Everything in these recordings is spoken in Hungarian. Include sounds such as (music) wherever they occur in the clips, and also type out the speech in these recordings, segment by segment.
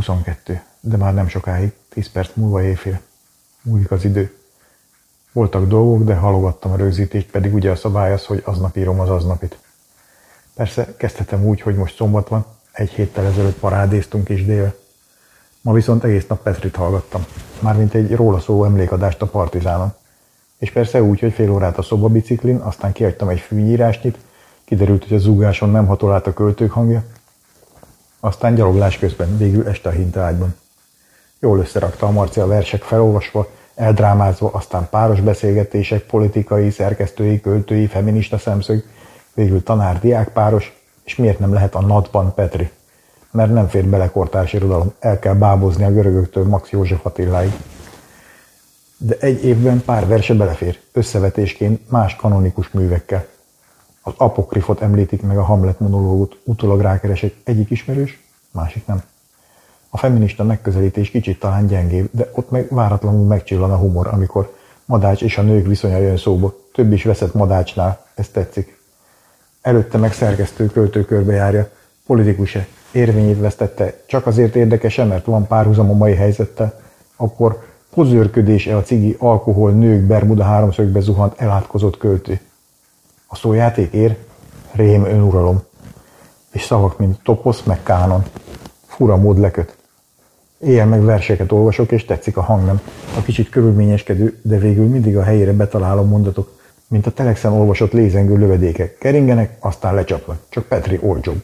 22, de már nem sokáig, 10 perc múlva éjfél. Múlik az idő. Voltak dolgok, de halogattam a rögzítést, pedig ugye a szabály az, hogy aznap írom az aznapit. Persze kezdhetem úgy, hogy most szombat van, egy héttel ezelőtt parádéztunk is dél. Ma viszont egész nap Petrit hallgattam, mármint egy róla szóló emlékadást a Partizánon. És persze úgy, hogy fél órát a szobabiciklin, aztán kiadtam egy fűnyírásnyit, kiderült, hogy a zúgáson nem hatol át a költők hangja, aztán gyaloglás közben, végül este a hintaágyban. Jól összerakta a Marci a versek felolvasva, eldrámázva, aztán páros beszélgetések, politikai, szerkesztői, költői, feminista szemszög, végül tanár-diák páros, és miért nem lehet a natban Petri? Mert nem fér bele kortárs irodalom, el kell bábozni a görögöktől Max József Attiláig. De egy évben pár verse belefér, összevetésként más kanonikus művekkel. Az apokrifot említik meg a Hamlet monológut, utólag rákeresek egyik ismerős, másik nem. A feminista megközelítés kicsit talán gyengébb, de ott meg váratlanul megcsillan a humor, amikor Madács és a nők viszonya jön szóba. Több is veszett Madácsnál, ez tetszik. Előtte meg szerkesztő költő körbejárja, politikus-e, érvényét vesztette, csak azért érdekes mert van párhuzam a mai helyzettel, akkor pozőrködés-e a cigi, alkohol, nők, Bermuda háromszögbe zuhant elátkozott költő. A szójáték ér, rém önuralom, és szavak, mint toposz, meg kánon. Fura mód leköt. Éjjel meg verseket olvasok, és tetszik a hangnem. A kicsit körülményeskedő, de végül mindig a helyére betalálom mondatok, mint a telexen olvasott lézengő lövedékek. Keringenek, aztán lecsapnak. Csak Petri olcsóbb.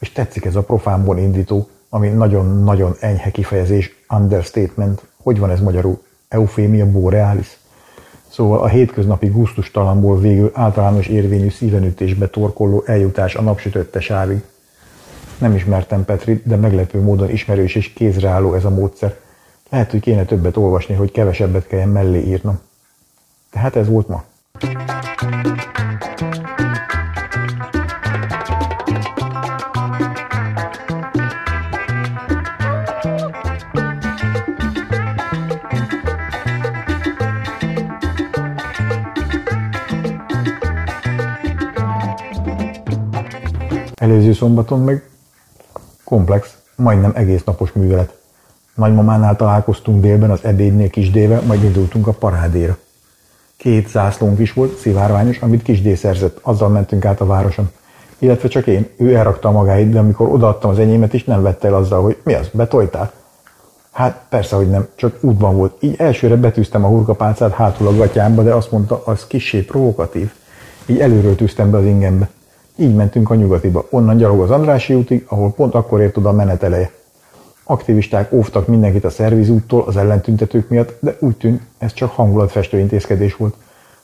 És tetszik ez a profánból indító, ami nagyon-nagyon enyhe kifejezés, understatement. Hogy van ez magyarul? Eufémia borealis? Szóval a hétköznapi gusztustalanból végül általános érvényű szívenütésbe torkolló eljutás a napsütötte sávig. Nem ismertem Petrit, de meglepő módon ismerős és kézreálló ez a módszer. Lehet, hogy kéne többet olvasni, hogy kevesebbet kelljen mellé írnom. Tehát ez volt ma. Előző szombaton meg komplex, majdnem egész napos művelet. Nagymamánál találkoztunk délben az ebédnél Kisdével, majd indultunk a parádéra. Két zászlónk is volt, szivárványos, amit Kisdé szerzett, azzal mentünk át a városon. Illetve csak én, ő elrakta magáit, de amikor odaadtam az enyémet is, nem vette el azzal, hogy mi az, betoltál? Hát persze, hogy nem, csak útban volt. Így elsőre betűztem a hurkapálcát hátul a gatyámba, de azt mondta, az kissé provokatív. Így előről tűztem be az ingembe. Így mentünk a nyugatiba, onnan gyalog az Andrási útig, ahol pont akkor ért oda a menet eleje. Aktivisták óvtak mindenkit a szervizúttól az ellentüntetők miatt, de úgy tűnt, ez csak hangulatfestő intézkedés volt.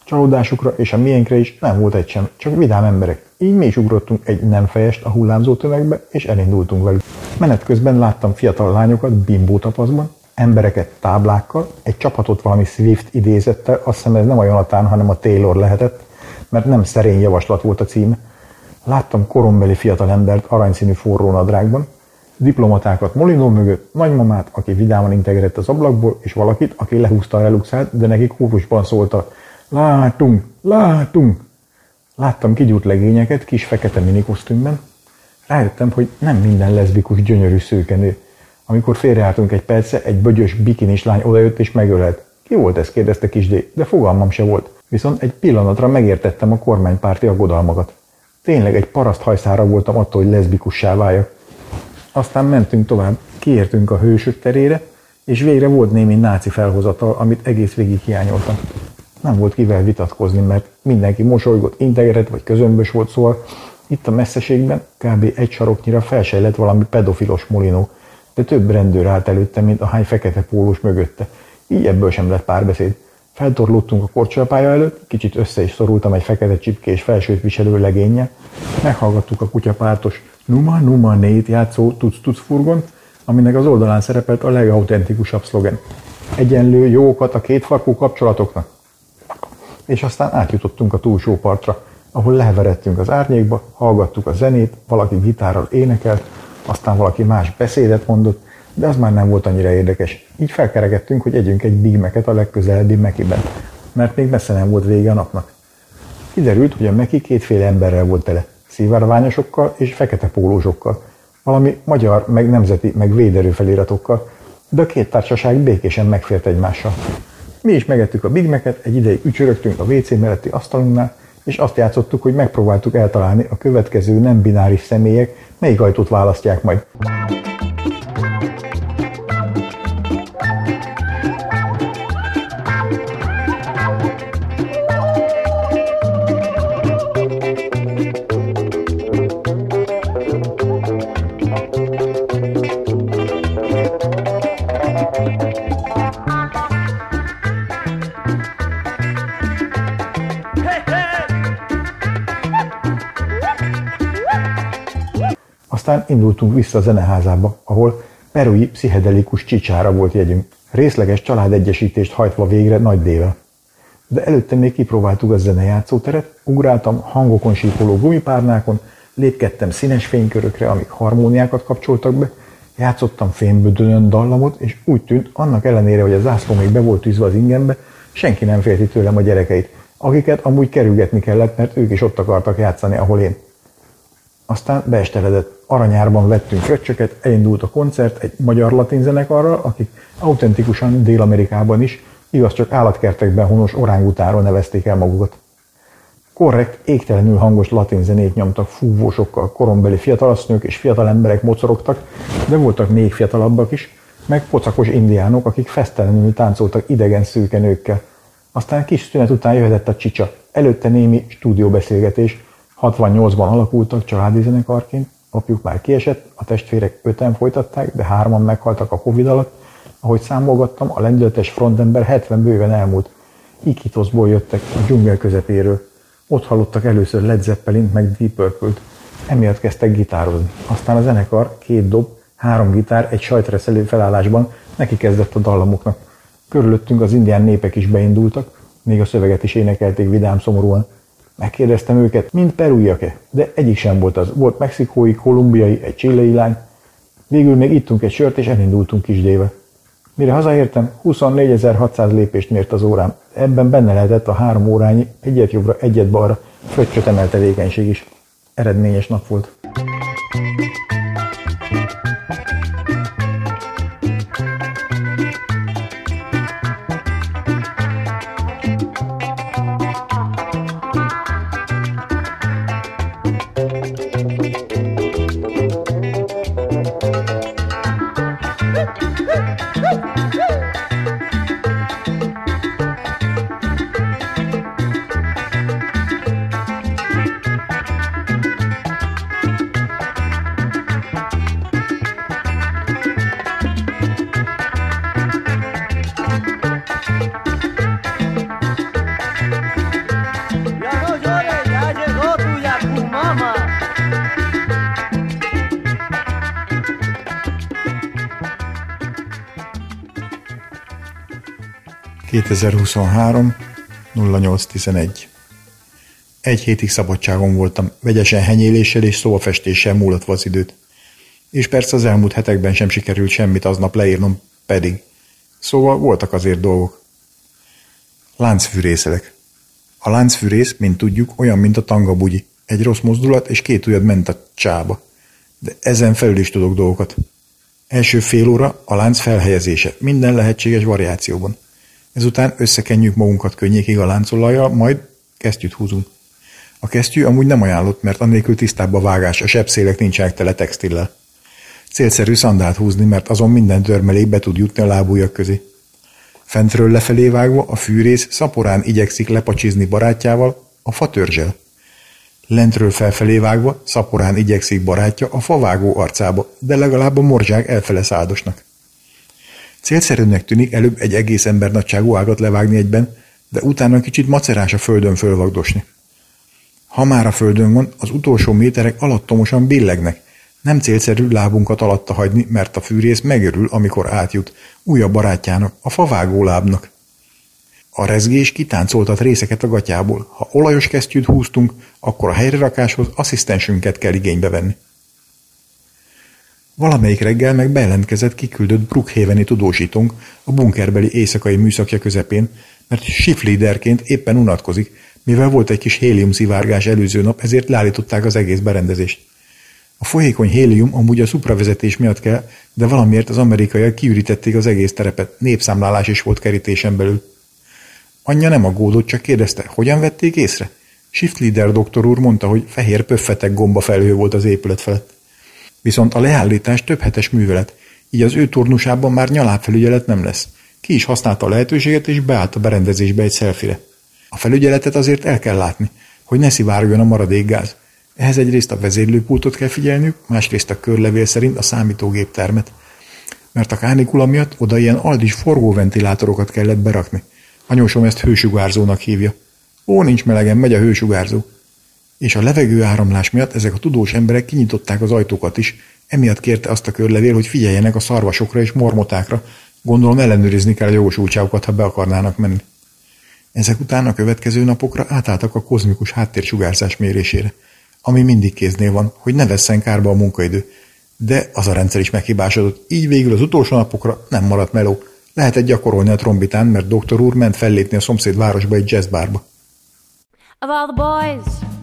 Csalódásukra és a miénkre is nem volt egy sem, csak vidám emberek. Így mi is ugrottunk egy nem fejest a hullámzó tömegbe, és elindultunk velük. Menet közben láttam fiatal lányokat bimbó tapaszban, embereket táblákkal, egy csapatot valami Swift idézettel, azt hiszem ez nem a Jonathan, hanem a Taylor lehetett, mert nem szerény javaslat volt a cím. Láttam korombeli fiatalembert aranyszínű forró nadrágban, diplomatákat Molinó mögött, nagymamát, aki vidáman integerett az ablakból, és valakit, aki lehúzta a reluxát, de neki kórusban szólta, látunk, látunk. Láttam kigyúrt legényeket kis fekete minikosztümben. Rájöttem, hogy nem minden leszbikus gyönyörű szőkenő. Amikor félreálltunk egy perce, egy bögyös bikinis lány odajött és megölelt. Ki volt ez? kérdezte Kisdé, de fogalmam se volt. Viszont egy pillanatra megértettem a kormánypárti aggodalmakat. Tényleg egy paraszt hajszára voltam attól, hogy leszbikussá váljak. Aztán mentünk tovább, kiértünk a hősök terére, és végre volt némi náci felhozatal, amit egész végig hiányoltam. Nem volt kivel vitatkozni, mert mindenki mosolygott, integeret vagy közömbös volt, szóval itt a messzeségben kb. egy saroknyira felsejlett valami pedofilos molinó, de több rendőr állt előtte, mint a hány fekete pólós mögötte. Így ebből sem lett párbeszéd. Feltorlódtunk a korcsolapálya előtt, kicsit össze is szorultam egy fekete csipkés felsőt viselő legénye, meghallgattuk a kutyapártos Numa Numa Nét játszó tuc-tuc furgont, aminek az oldalán szerepelt a legautentikusabb szlogen. Egyenlő jókat a kétfarkú kapcsolatoknak. És aztán átjutottunk a túlsó partra, ahol leheveredtünk az árnyékba, hallgattuk a zenét, valaki gitárral énekelt, aztán valaki más beszédet mondott, de az már nem volt annyira érdekes. Így felkerekedtünk, hogy együnk egy Big Mac-et a legközelebbi Mekiben, mert még messze nem volt vége a napnak. Kiderült, hogy a Meki kétféle emberrel volt tele, szivárványosokkal és fekete pólósokkal, valami magyar, meg nemzeti, meg véderő feliratokkal, de a két társaság békésen megfért egymással. Mi is megettük a Big Mac-et, egy ideig ücsörögtünk a WC melletti asztalunknál, és azt játszottuk, hogy megpróbáltuk eltalálni a következő nem bináris személyek, melyik ajtót választják majd. Indultunk vissza a zeneházába, ahol perui pszichedelikus csicsára volt jegyünk, részleges családegyesítést hajtva végre nagy dével. De előtte még kipróbáltuk a zenejátszóteret, ugráltam hangokon sípoló gumipárnákon, lépkedtem színes fénykörökre, amik harmóniákat kapcsoltak be, játszottam fémbödönön dallamot, és úgy tűnt, annak ellenére, hogy a zászló még be volt tűzve az ingembe, senki nem félti tőlem a gyerekeit, akiket amúgy kerülgetni kellett, mert ők is ott akartak játszani, ahol én. Aztán beesteledett. Aranyárban vettünk fröccsöket, elindult a koncert egy magyar latin zenekarral, akik autentikusan Dél-Amerikában is, igaz csak állatkertekben honos orángutáról nevezték el magukat. Korrekt, égtelenül hangos latin zenét nyomtak fúvósokkal, korombeli fiatalasszonyok és fiatal emberek mocorogtak, de voltak még fiatalabbak is, meg pocakos indiánok, akik fesztelenül táncoltak idegen szőke nőkkel. Aztán kis szünet után jöhetett a csicsa, előtte némi stúdióbeszélgetés, 68-ban alakultak családi zenekarként, apjuk már kiesett, a testvérek öten folytatták, de hárman meghaltak a Covid alatt. Ahogy számolgattam, a lendületes frontember 70 bőven elmúlt. Ikitoszból jöttek a dzsungel közepéről. Ott hallottak először Led Zeppelin, meg Deep Purple-t. Emiatt kezdtek gitározni. Aztán a zenekar, két dob, három gitár, egy sajtreszelő felállásban neki kezdett a dallamoknak. Körülöttünk az indián népek is beindultak, még a szöveget is énekelték vidám szomorúan. Megkérdeztem őket, mind perújak-e, de egyik sem volt az. Volt mexikói, kolumbiai, egy csilei lány. Végül még ittunk egy sört, és elindultunk Kisdéve. Mire hazaértem, 24.600 lépést mért az órám. Ebben benne lehetett a három órányi, egyet jobbra, egyet balra, fröccsöt emelt tevékenység is. Eredményes nap volt. 2023 0811 Egy hétig szabadságon voltam, vegyesen henyéléssel és szófestéssel múlatva az időt. És persze az elmúlt hetekben sem sikerült semmit aznap leírnom, pedig. Szóval voltak azért dolgok. Láncfűrészelek. A láncfűrész, mint tudjuk, olyan, mint a tangabugyi. Egy rossz mozdulat, és két ujjad ment a csába. De ezen felül is tudok dolgokat. Első fél óra a lánc felhelyezése, minden lehetséges variációban. Ezután összekenjük magunkat könnyékig a láncolajjal, majd kesztyűt húzunk. A kesztyű amúgy nem ajánlott, mert annélkül tisztább a vágás, a sebszélek nincsenek tele textillel. Célszerű szandált húzni, mert azon minden törmelék be tud jutni a lábújak közé. Fentről lefelé vágva a fűrész szaporán igyekszik lepacsizni barátjával, a fatörzsel. Lentről felfelé vágva szaporán igyekszik barátja a favágó arcába, de legalább a morzsák elfele szádosnak. Célszerűnek tűnik előbb egy egész ember nagyságú ágat levágni egyben, de utána kicsit macerás a földön fölvagdosni. Ha már a földön van, az utolsó méterek alattomosan billegnek. Nem célszerű lábunkat alatta hagyni, mert a fűrész megörül, amikor átjut, újabb barátjának, a favágó lábnak. A rezgés kitáncoltat részeket a gatyából. Ha olajos kesztyűt húztunk, akkor a helyrerakáshoz asszisztensünket kell igénybe venni. Valamelyik reggel meg bejelentkezett kiküldött Brookhaveni tudósítónk a bunkerbeli éjszakai műszakja közepén, mert shiftlíderként éppen unatkozik, mivel volt egy kis hélium szivárgás előző nap, ezért leállították az egész berendezést. A folyékony hélium amúgy a szupravezetés miatt kell, de valamiért az amerikaiak kiürítették az egész terepet, népszámlálás is volt kerítésen belül. Anyja nem aggódott, csak kérdezte, hogyan vették észre? Shift leader doktor úr mondta, hogy fehér pöffetek gomba felhő volt az épület felett. Viszont a leállítás több hetes művelet, így az ő turnusában már nyalábfelügyelet nem lesz. Ki is használta a lehetőséget, és beállt a berendezésbe egy szelfire. A felügyeletet azért el kell látni, hogy ne szivárogjon a maradék gáz. Ehhez egyrészt a vezérlőpultot kell figyelnünk, másrészt a körlevél szerint a számítógép termet. Mert a kánikula miatt oda ilyen aldis forgóventilátorokat kellett berakni. Anyósom ezt hősugárzónak hívja. Ó, nincs melegen, megy a hősugárzó. És a levegő áramlás miatt ezek a tudós emberek kinyitották az ajtókat is, emiatt kérte azt a körlevél, hogy figyeljenek a szarvasokra és mormotákra. Gondolom ellenőrizni kell a jogosultságokat, ha be akarnának menni. Ezek után a következő napokra átálltak a kozmikus háttérsugárzás mérésére, ami mindig kéznél van, hogy ne vesszen kárba a munkaidő. De az a rendszer is meghibásodott, így végül az utolsó napokra nem maradt meló. Lehetett gyakorolni a trombitán, mert doktor úr ment fellépni a szomszéd városba egy jazzbárba. Of all the boys,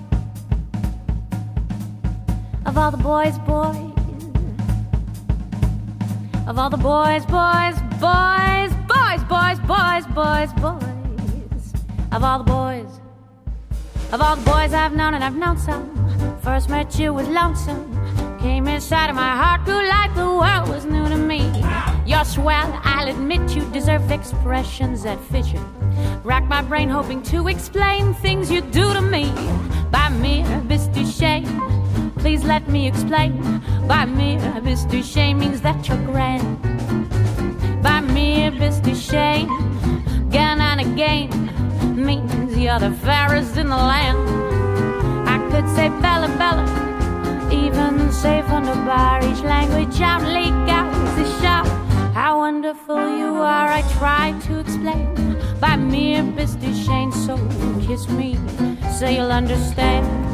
of all the boys, boys, of all the boys, boys, boys, boys, boys, boys, boys, boys. of all the boys. Of all the boys I've known, and I've known some. First met you was lonesome. Came inside of my heart, grew like the world was new to me. You're swell, I'll admit you deserve expressions that fit you. Rack my brain hoping to explain things you do to me. By mere bis shame, please let me explain. By mere bis shame means that you're grand. By mere bis shame, again and again means you're the fairest in the land. I could say Bella Bella, even say from the Irish language out, leak out the shout. How wonderful you are, I try to explain by mere business Shane. So kiss me, so you'll understand.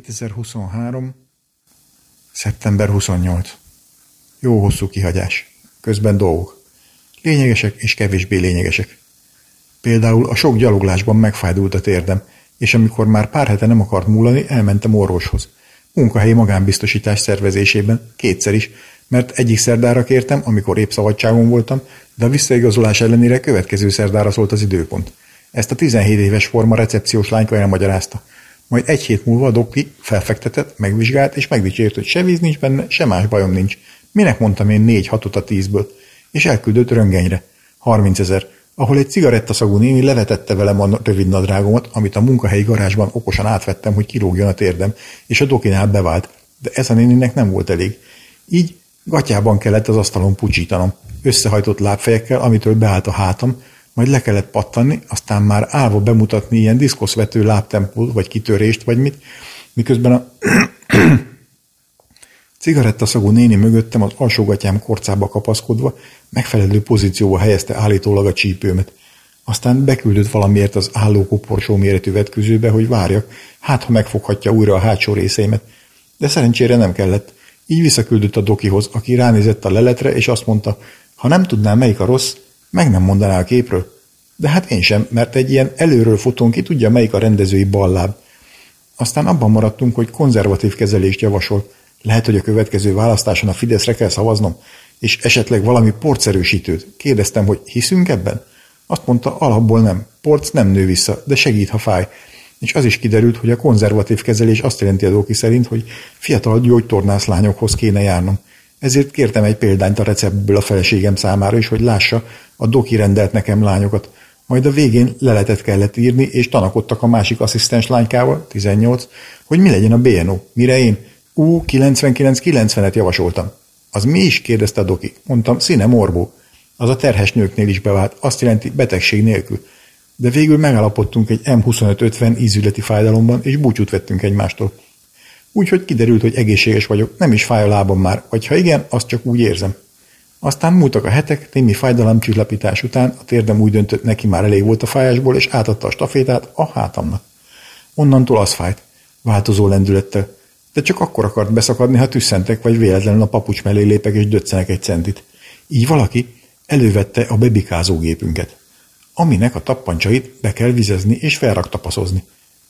2023. szeptember 28. Jó hosszú kihagyás. Közben dolgok. Lényegesek és kevésbé lényegesek. Például a sok gyaloglásban megfájdult a térdem, és amikor már pár hete nem akart múlani, elmentem orvoshoz. Munkahelyi magánbiztosítás szervezésében, kétszer is, mert egyik szerdára kértem, amikor épp szabadságon voltam, de a visszaigazolás ellenére következő szerdára szólt az időpont. Ezt a 17 éves forma recepciós lányka elmagyarázta. Majd egy hét múlva a dokti felfektetett, megvizsgált és megdicsért, hogy se víz nincs benne, se más bajom nincs. Minek mondtam én négy hatot a tízből? és elküldött röngenyre. 30 ezer, ahol egy cigarettaszagú néni levetette velem a rövid nadrágomat, amit a munkahelyi garázsban okosan átvettem, hogy kilógjon a térdem, és a dokinál bevált, de ez a néninek nem volt elég. Így gatyában kellett az asztalon pucsítanom, összehajtott lábfejekkel, amitől beállt a hátam, majd le kellett pattanni, aztán már állva bemutatni ilyen diszkoszvető lábtempul, vagy kitörést, vagy mit, miközben a (clears throat) Cigarettaszagú néni mögöttem az alsógatyám korcába kapaszkodva, megfelelő pozícióba helyezte állítólag a csípőmet. Aztán beküldött valamiért az álló koporsó méretű vetközőbe, hogy várjak, hát ha megfoghatja újra a hátsó részeimet. De szerencsére nem kellett. Így visszaküldött a dokihoz, aki ránézett a leletre, és azt mondta, ha nem tudná melyik a rossz, meg nem mondaná a képről. De hát én sem, mert egy ilyen előről fotón ki tudja, melyik a rendezői balláb. Aztán abban maradtunk, hogy konzervatív kezelést javasol, lehet, hogy a következő választáson a Fideszre kell szavaznom, És esetleg valami porcerősítőt. Kérdeztem, hogy hiszünk ebben? Azt mondta, alapból nem. Porc nem nő vissza, de segít, ha fáj. És az is kiderült, hogy a konzervatív kezelés azt jelenti a doki szerint, hogy fiatal gyógytornász lányokhoz kéne járnom. Ezért kértem egy példányt a receptből a feleségem számára is, hogy lássa, a doki rendelt nekem lányokat. Majd a végén leletet kellett írni, és tanakodtak a másik asszisztens lánykával, 18, hogy mi legyen a BNO. Mire én U9990-et javasoltam. Az mi is? kérdezte a doki. Mondtam, színe morbó. Az a terhes nőknél is bevált, azt jelenti betegség nélkül. De végül megállapodtunk egy M2550 ízületi fájdalomban, és búcsút vettünk egymástól. Úgyhogy kiderült, hogy egészséges vagyok, nem is fáj a lábam már, vagy ha igen, azt csak úgy érzem. Aztán múltak a hetek, némi fájdalomcsillapítás után a térdem úgy döntött, neki már elég volt a fájásból, és átadta a stafétát a hátamnak. Onnantól az fájt, változó lendülettel, de csak akkor akart beszakadni, ha tüsszentek, vagy véletlenül a papucs mellé lépek és döccenek egy centit. Így valaki elővette a bebikázógépünket, aminek a tappancsait be kell vizezni és felraktapaszozni.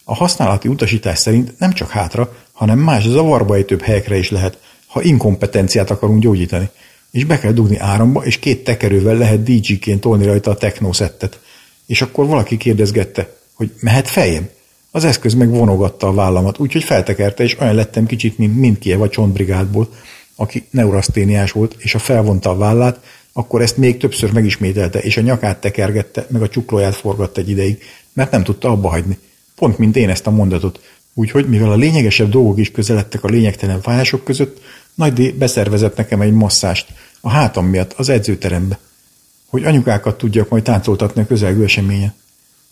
A használati utasítás szerint nem csak hátra, hanem más zavarba ejtőbb helyekre is lehet, ha inkompetenciát akarunk gyógyítani, és be kell dugni áramba, és két tekerővel lehet DJ-ként tolni rajta a technoszettet. És akkor valaki kérdezgette, hogy mehet fejem? Az eszköz meg vonogatta a vállamat, úgyhogy feltekerte, és olyan lettem kicsit, mint mindkiev a csontbrigádból, aki neuraszténiás volt, és ha felvonta a vállát, akkor ezt még többször megismételte, és a nyakát tekergette, meg a csuklóját forgatta egy ideig, mert nem tudta abba hagyni. Pont mint én ezt a mondatot. Úgyhogy, mivel a lényegesebb dolgok is közeledtek a lényegtelen fájások között, Nagy D beszervezett nekem egy masszást, a hátam miatt, az edzőterembe, hogy anyukákat tudjak majd táncoltatni a közelgő eseményen.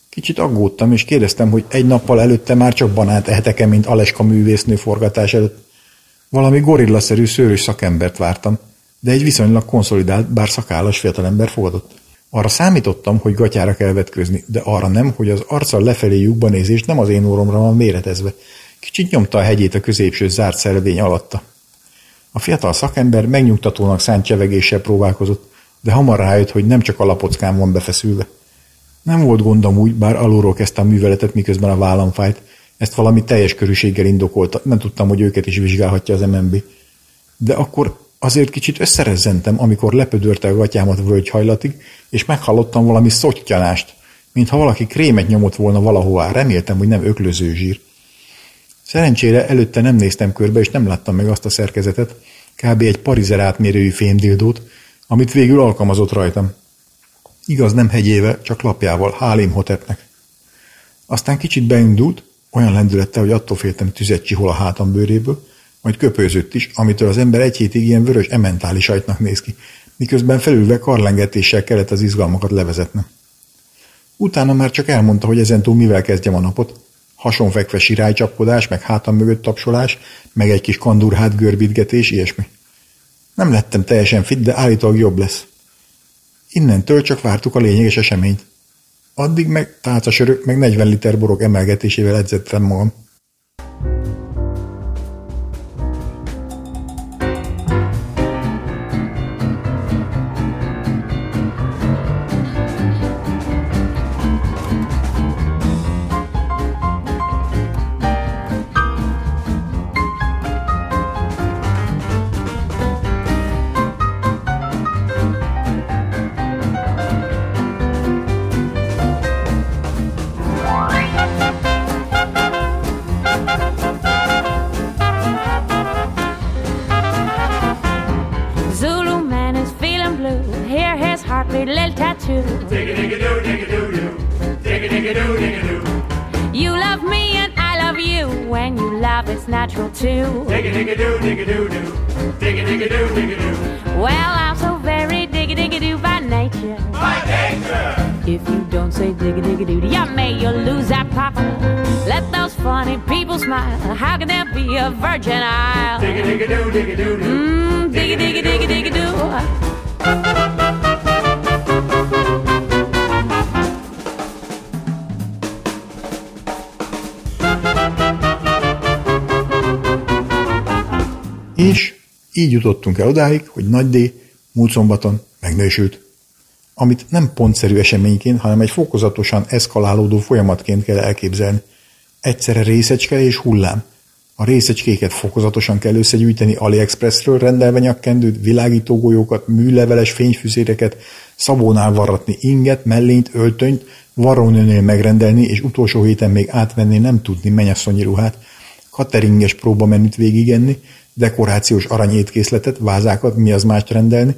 Kicsit aggódtam, és kérdeztem, hogy egy nappal előtte már csak banánt ehetek-e, mint Aleska művésznő forgatás előtt. Valami gorillaszerű szőrös szakembert vártam, de egy viszonylag konszolidált, bár szakállas fiatalember fogadott. Arra számítottam, hogy gatyára kell vetközni, de arra nem, hogy az arccal lefelé lyukba nézés nem az én óromra van méretezve. Kicsit nyomta a hegyét a középső zárt szelvény alatta. A fiatal szakember megnyugtatónak szánt csevegéssel próbálkozott, de hamar rájött, hogy nem csak a lapockám van befeszülve. Nem volt gondom úgy, bár alulról kezdte a műveletet, miközben a vállam fájt. Ezt valami teljes körűséggel indokolta, nem tudtam, hogy őket is vizsgálhatja az MNB. De akkor azért kicsit összerezzentem, amikor lepödörte a gatyámat völgyhajlatig, és meghallottam valami szottyanást, mintha valaki krémet nyomott volna valahová, reméltem, hogy nem öklöző zsír. Szerencsére előtte nem néztem körbe, és nem láttam meg azt a szerkezetet, kb. egy parizer átmérőjű fémdildót, amit végül alkalmazott rajtam. Igaz, nem hegyével, csak lapjával, Hálim Hotepnek. Aztán kicsit beindult, olyan lendülettel, hogy attól féltem tüzet csihol a hátam bőréből, majd köpőzött is, amitől az ember egy hétig ilyen vörös ementális ajtnak néz ki, miközben felülve karlengetéssel kellett az izgalmakat levezetnem. Utána már csak elmondta, hogy ezentúl mivel kezdjem a napot, hasonfekve sirálycsapkodás, meg hátam mögött tapsolás, meg egy kis kandurhát görbítgetés, ilyesmi. Nem lettem teljesen fit, de állítólag jobb lesz. Innentől csak vártuk a lényeges eseményt. Addig meg tálcasörök, meg 40 liter borok emelgetésével edzettem magam. Jutottunk el odáig, hogy Nagy D múlt szombaton megnősült. Amit nem pontszerű eseményként, hanem egy fokozatosan eszkalálódó folyamatként kell elképzelni. Egyszerre részecske és hullám. A részecskéket fokozatosan kell összegyűjteni AliExpressről, rendelve nyakkendőt, világítógolyókat, műleveles fényfűzéreket, szabónál varratni inget, mellényt, öltönyt, varrónőnél megrendelni, és utolsó héten még átvenni nem tudni menyasszonyi ruhát, cateringes próbamenüt végigenni, dekorációs aranyétkészletet, vázákat, mi az mást rendelni,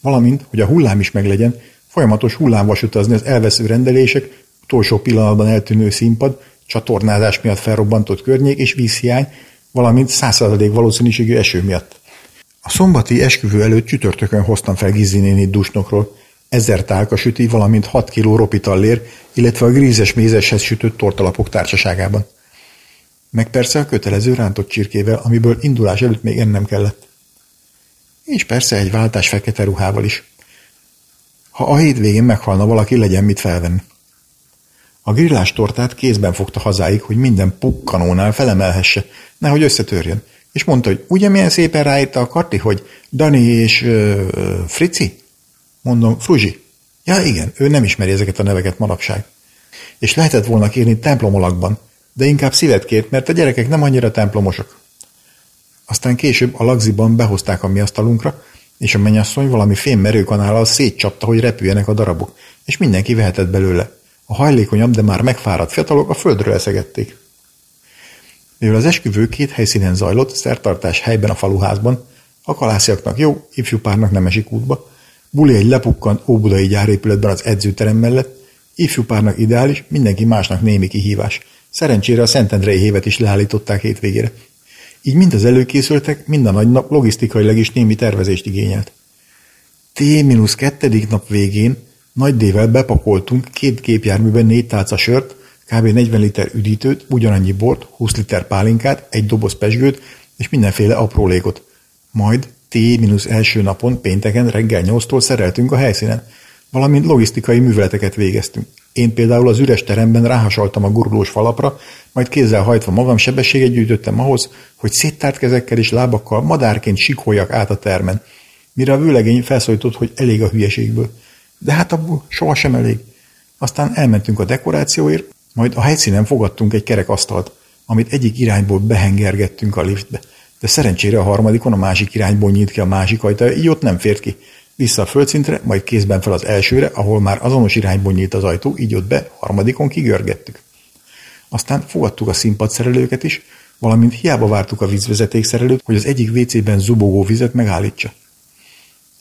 valamint, hogy a hullám is meglegyen, folyamatos hullámvasutazni az elvesző rendelések, utolsó pillanatban eltűnő színpad, csatornázás miatt felrobbantott környék és vízhiány, valamint százszerzalék valószínűségű eső miatt. A szombati esküvő előtt csütörtökön hoztam fel Gizzi néni dusnokról, ezer tálka süti, valamint 6 kiló ropitallér, illetve a grízes mézeshez sütött tortalapok társaságában. Meg persze a kötelező rántott csirkével, amiből indulás előtt még ennem kellett. És persze egy váltás fekete ruhával is. Ha a hétvégén meghalna valaki, legyen mit felvenni. A grillás tortát kézben fogta hazáig, hogy minden pukkanónál felemelhesse, nehogy összetörjön, és mondta, hogy ugye milyen szépen ráírta a karti, hogy Dani és ö, ö, Frici? Mondom, Fruzsi. Ja igen, ő nem ismeri ezeket a neveket manapság. És lehetett volna kérni templomolakban, de inkább szívet kért, mert a gyerekek nem annyira templomosok. Aztán később a lagziban behozták a mi asztalunkra, és a mennyasszony valami fém merőkanállal szétcsapta, hogy repüljenek a darabok, és mindenki vehetett belőle. A hajlékonyabb, de már megfáradt fiatalok a földről eszegették. Mivel az esküvő két helyszínen zajlott, szertartás helyben a faluházban, a kalásziaknak jó, ifjú párnak nem esik útba, buli egy lepukkant óbudai gyárépületben az edzőterem mellett, ifjú párnak ideális, mindenki másnak némi kihívás. Szerencsére a Szentendrei hévet is leállították hétvégére. Így mind az előkészültek, mind a nagy nap logisztikailag is némi tervezést igényelt. T-2. nap végén nagy dével bepakoltunk két gépjárműben négy tálca sört, kb. 40 liter üdítőt, ugyanannyi bort, 20 liter pálinkát, egy doboz pesgőt és mindenféle aprólékot. Majd T- első napon, pénteken reggel 8-tól szereltünk a helyszínen, valamint logisztikai műveleteket végeztünk. Én például az üres teremben ráhasaltam a gurulós falapra, majd kézzel hajtva magam sebességet gyűjtöttem ahhoz, hogy széttárt kezekkel és lábakkal madárként sikoljak át a termen, mire a vőlegény felszólított, hogy elég a hülyeségből. De hát abból sohasem elég. Aztán elmentünk a dekorációért, majd a helyszínen fogadtunk egy kerek asztalt, amit egyik irányból behengergettünk a liftbe. De szerencsére a harmadikon a másik irányból nyílt ki a másik ajtaja, így ott nem fért ki. Vissza a földszintre, majd kézben fel az elsőre, ahol már azonos irányból nyílt az ajtó, így ott be, harmadikon kigörgettük. Aztán fogadtuk a színpadszerelőket is, valamint hiába vártuk a vízvezetékszerelőt, hogy az egyik WC-ben zubogó vizet megállítsa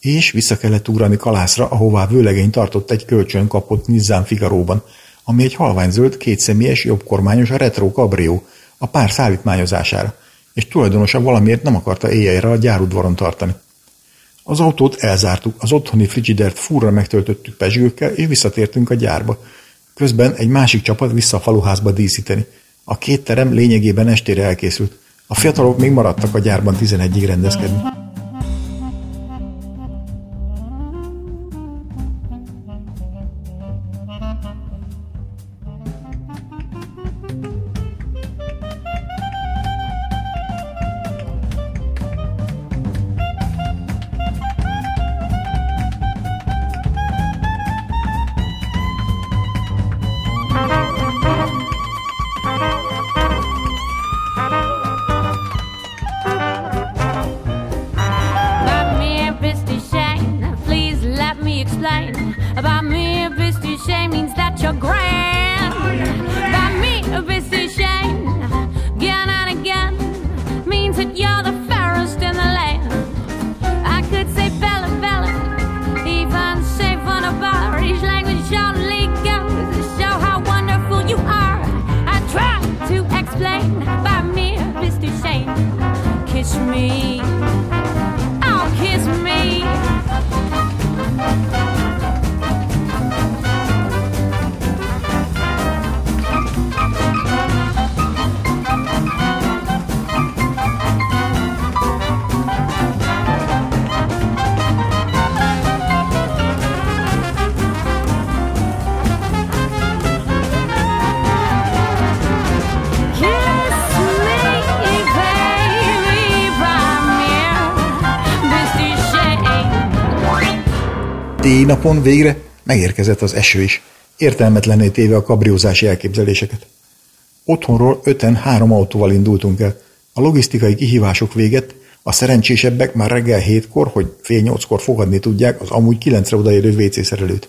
és vissza kellett ugrani kalászra, ahová vőlegény tartott egy kölcsön kapott Nizzán Figaróban, ami egy halványzöld, kétszemélyes, jobbkormányos retro kabrió, a pár szállítmányozására, és tulajdonosa valamiért nem akarta éjjelre a gyárudvaron tartani. Az autót elzártuk, az otthoni frigidert fúrra megtöltöttük pezsgőkkel, és visszatértünk a gyárba. Közben egy másik csapat vissza a faluházba díszíteni. A két terem lényegében estére elkészült. A fiatalok még maradtak a gyárban 11-ig rendezkedni. your grand. Napon végre megérkezett az eső is, értelmetlenné téve a kabriózási elképzeléseket. Otthonról öten három autóval indultunk el. A logisztikai kihívások véget, a szerencsésebbek már reggel hétkor, hogy fél nyolckor fogadni tudják az amúgy kilencre odaérő WC szerelőt.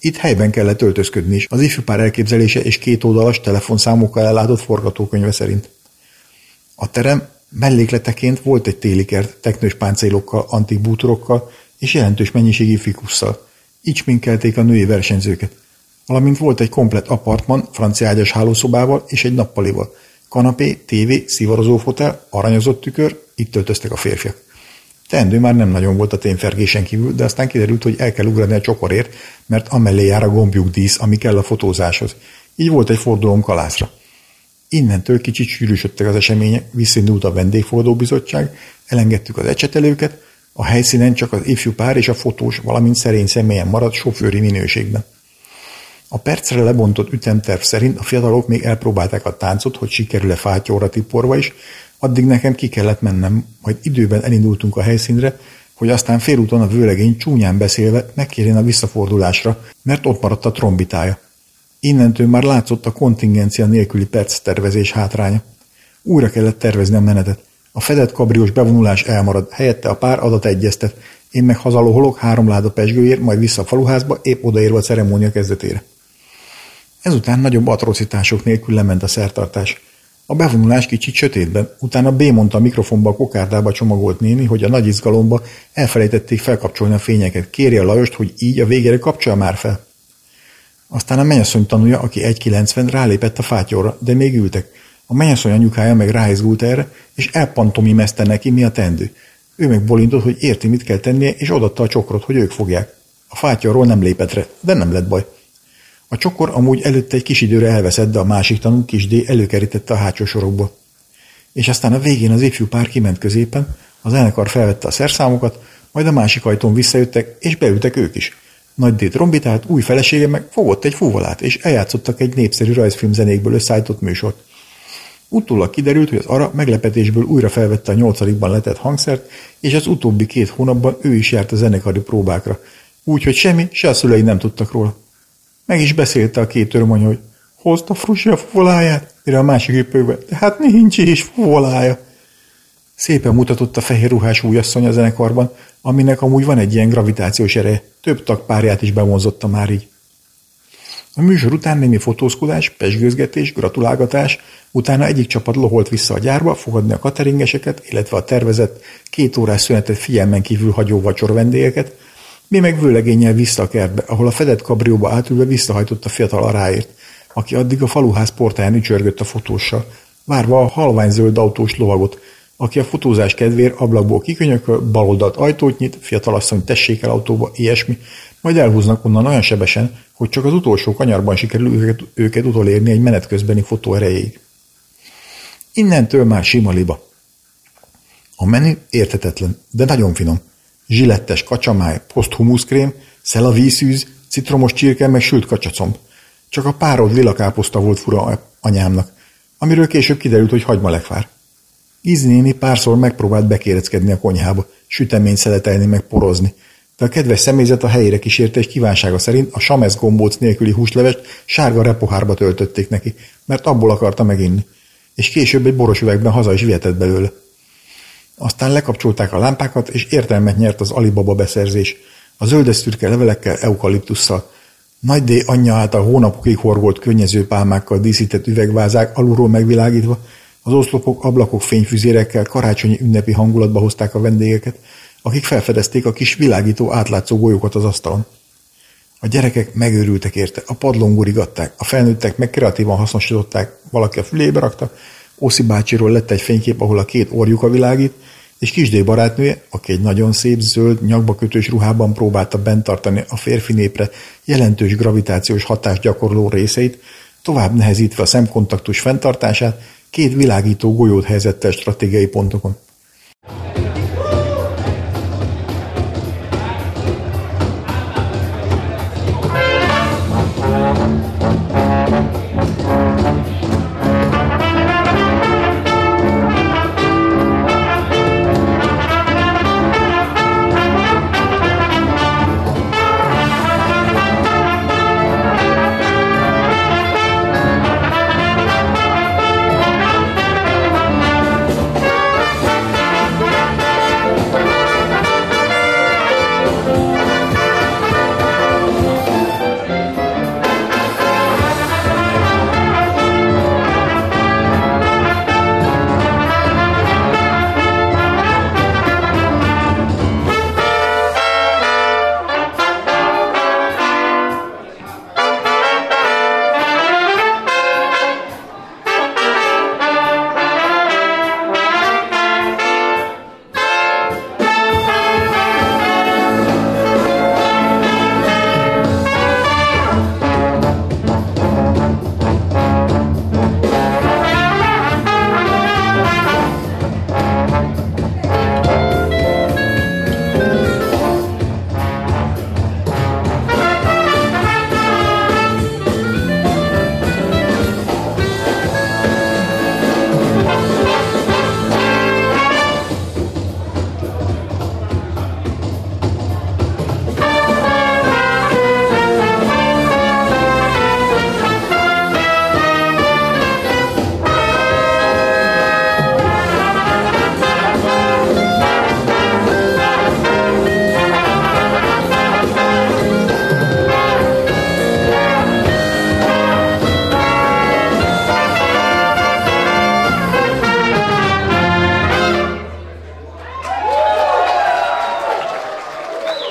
Itt helyben kellett öltözködni is, az ifjú pár elképzelése és két oldalas telefonszámokkal ellátott forgatókönyve szerint. A terem mellékleteként volt egy télikert teknős páncélokkal, antik bútorokkal és jelentős mennyiségi fikusszal. Így minkelték a női versenyzőket. Valamint volt egy komplet apartman, francia ágyas hálószobával és egy nappalival. Kanapé, tévé, szivarozó fotel, aranyozott tükör, itt töltöztek a férfiak. Teendő már nem nagyon volt a tényfergésen kívül, de aztán kiderült, hogy el kell ugrani a csokorért, mert amellé jár a gombjuk dísz, ami kell a fotózáshoz. Így volt egy fordulóm kalászra. Innentől kicsit sűrűsödtek az események, visszindult a vendégfordóbizottság, elengedtük az ecsetelőket, a helyszínen csak az ifjú pár és a fotós, valamint szerény személyen maradt sofőri minőségben. A percre lebontott ütemterv szerint a fiatalok még elpróbálták a táncot, hogy sikerül-e fátyóra tiporva is, addig nekem ki kellett mennem, majd időben elindultunk a helyszínre, hogy aztán félúton a vőlegény csúnyán beszélve megkérjen a visszafordulásra, mert ott maradt a trombitája. Innentől már látszott a kontingencia nélküli perc tervezés hátránya. Újra kellett tervezni a menetet. A fedett kabriós bevonulás elmarad, helyette a pár adat egyeztet. Én meg hazaloholok három láda pesgőért, majd vissza a faluházba, épp odaérve a ceremónia kezdetére. Ezután nagyobb atrocitások nélkül lement a szertartás. A bevonulás kicsit sötétben, utána B mondta a mikrofonba a kokárdába csomagolt néni, hogy a nagy izgalomba elfelejtették felkapcsolni a fényeket. Kérje a Lajost, hogy így a végére kapcsolja már fel. Aztán a mennyasszony tanúja, aki 1,90 rálépett a fátyóra, de még ültek. A mennyasszony anyukája meg ráizgult erre, és elpantomimezte neki, mi a tendő. Ő meg bolintott, hogy érti, mit kell tennie, és odatta a csokrot, hogy ők fogják. A fátyóról nem lépett re, de nem lett baj. A csokor amúgy előtte egy kis időre elveszett, de a másik tanú kis D előkerítette a hátsó sorokba. És aztán a végén az ifjú pár kiment középen, az elnekar felvette a szerszámokat, majd a másik ajtón visszajöttek, és beültek ők is. Nagy D trombitált, új felesége meg fogott egy fúvalát, és eljátszottak egy népszerű rajzfilmzenékből összeállított műsort. Utólag kiderült, hogy az ara meglepetésből újra felvette a nyolcadikban letett hangszert, és az utóbbi két hónapban ő is járt a zenekari próbákra. Úgyhogy semmi, se a szülei nem tudtak róla. Meg is beszélte a két örömanya, hogy hozta Frusi a fuvoláját, mire a másik üppögbe, de hát nincs is fuvolája. Szépen mutatott a fehér ruhás újasszony a zenekarban, aminek amúgy van egy ilyen gravitációs ereje, több tagpárját is bevonzotta már így. A műsor után némi fotózkodás, pesgőzgetés, gratulálgatás, utána egyik csapat loholt vissza a gyárba fogadni a kateringeseket, illetve a tervezett két órás szünetet figyelmen kívül hagyó vacsor vendégeket, mi meg vőlegényel vissza a kertbe, ahol a fedett kabrióba átülve visszahajtott a fiatal aráért, aki addig a faluház portáján ücsörgött a fotóssal, várva a halványzöld autós lovagot, aki a fotózás kedvéért ablakból kikönyököl, baloldalt ajtót nyit, fiatalasszony tessék el autóba, ilyesmi, majd elhúznak onnan olyan sebesen, hogy csak az utolsó kanyarban sikerül őket, őket utolérni egy menet közbeni fotó erejéig. Innentől már sima liba. A menü értetetlen, de nagyon finom zsilettes kacsamáj, poszthumuszkrém, szelavízűz, citromos csirke, meg sült kacsacomb. Csak a párod lilakáposzta volt fura anyámnak, amiről később kiderült, hogy hagymalekvár. Giznéni párszor megpróbált bekéreckedni a konyhába, süteményt szeletelni meg porozni, de a kedves személyzet a helyére kísérte és kívánsága szerint a samesz gombóc nélküli húslevest sárga repohárba töltötték neki, mert abból akarta meginni, és később egy boros üvegben haza is vihetett belőle. Aztán lekapcsolták a lámpákat, és értelmet nyert az Alibaba beszerzés. A zöldeszürke levelekkel, eukaliptusszal. Nagy D anyja által hónapokig horgolt könnyező pálmákkal díszített üvegvázák alulról megvilágítva, az oszlopok, ablakok fényfüzérekkel karácsonyi ünnepi hangulatba hozták a vendégeket, akik felfedezték a kis világító átlátszó golyókat az asztalon. A gyerekek megőrültek érte, a padlón gurigatták, a felnőttek meg kreatívan hasznosították, valaki a fülébe rakta, Oszi bácsiról lett egy fénykép, ahol a két orjuka világít, és Kisdé barátnője, aki egy nagyon szép, zöld, nyakba kötős ruhában próbálta bent tartani a férfi népre jelentős gravitációs hatást gyakorló részeit, tovább nehezítve a szemkontaktus fenntartását, két világító golyót helyezett el stratégiai pontokon.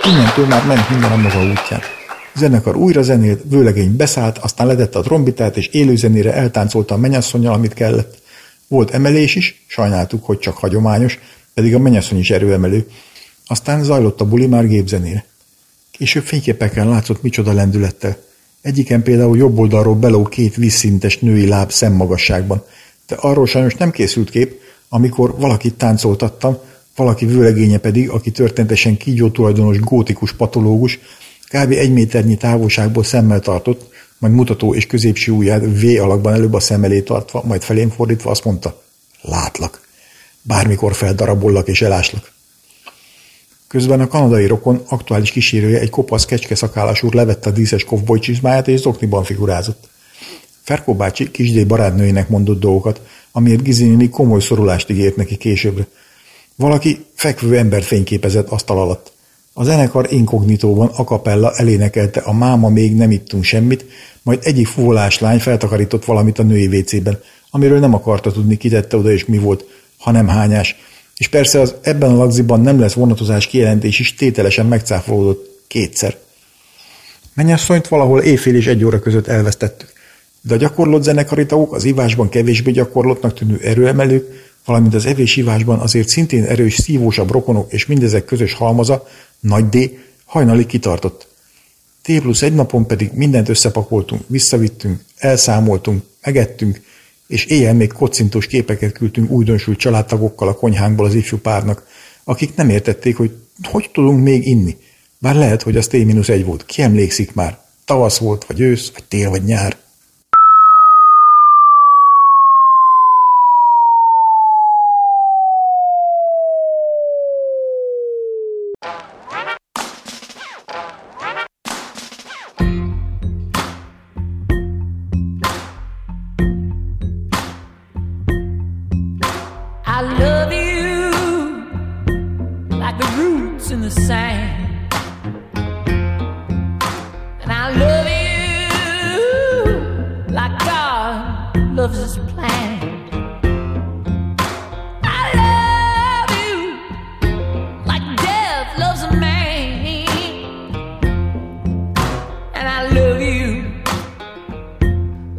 Innentől már ment minden a maga útján. A zenekar újra zenélt, vőlegény beszállt, aztán ledette a trombitát, és élőzenére eltáncolta a mennyasszonyjal, amit kellett. Volt emelés is, sajnáltuk, hogy csak hagyományos, pedig a mennyasszony is erőemelő. Aztán zajlott a buli már gépzenére. Később fényképeken látszott micsoda lendülettel. Egyiken például jobb oldalról beló két vízszintes női láb szemmagasságban. De arról sajnos nem készült kép, amikor valakit táncoltattam, valaki vőlegénye pedig, aki történetesen kígyó tulajdonos gótikus patológus, kb. egy méternyi távolságból szemmel tartott, majd mutató és középső ujját V alakban előbb a szem elé tartva, majd felém fordítva azt mondta, látlak. Bármikor feldarabollak és eláslak. Közben a kanadai rokon aktuális kísérője egy kopasz kecske szakállas úr levette a díszes kovboly csizmáját és zokniban figurázott. Ferkó bácsi kisdé barátnőjének mondott dolgokat, amiért Gizini komoly szorulást ígért neki későbbre. Valaki fekvő embert fényképezett asztal alatt. A zenekar inkognitóban a kapella elénekelte a máma még nem ittunk semmit, majd egyik fuvolás lány feltakarított valamit a női vécében, amiről nem akarta tudni, kitette oda és mi volt, hanem hányás, és persze az ebben a lagziban nem lesz vonatozás kijelentés is tételesen megcáfolódott kétszer. Mennyasszonyt valahol éjfél és egy óra között elvesztettük, de a gyakorlott zenekari az ivásban kevésbé gyakorlottnak tűnő erőemelők, valamint az evés-ivásban azért szintén erős, szívósabb rokonok és mindezek közös halmaza, nagy D, hajnalig kitartott. T plusz egy napon pedig mindent összepakoltunk, visszavittünk, elszámoltunk, megettünk, és éjjel még kocintós képeket küldtünk újdonsült családtagokkal a konyhánkból az ifjú párnak, akik nem értették, hogy hogy tudunk még inni. Bár lehet, hogy az T-1 volt, ki emlékszik már? Tavasz volt, vagy ősz, vagy tél, vagy nyár.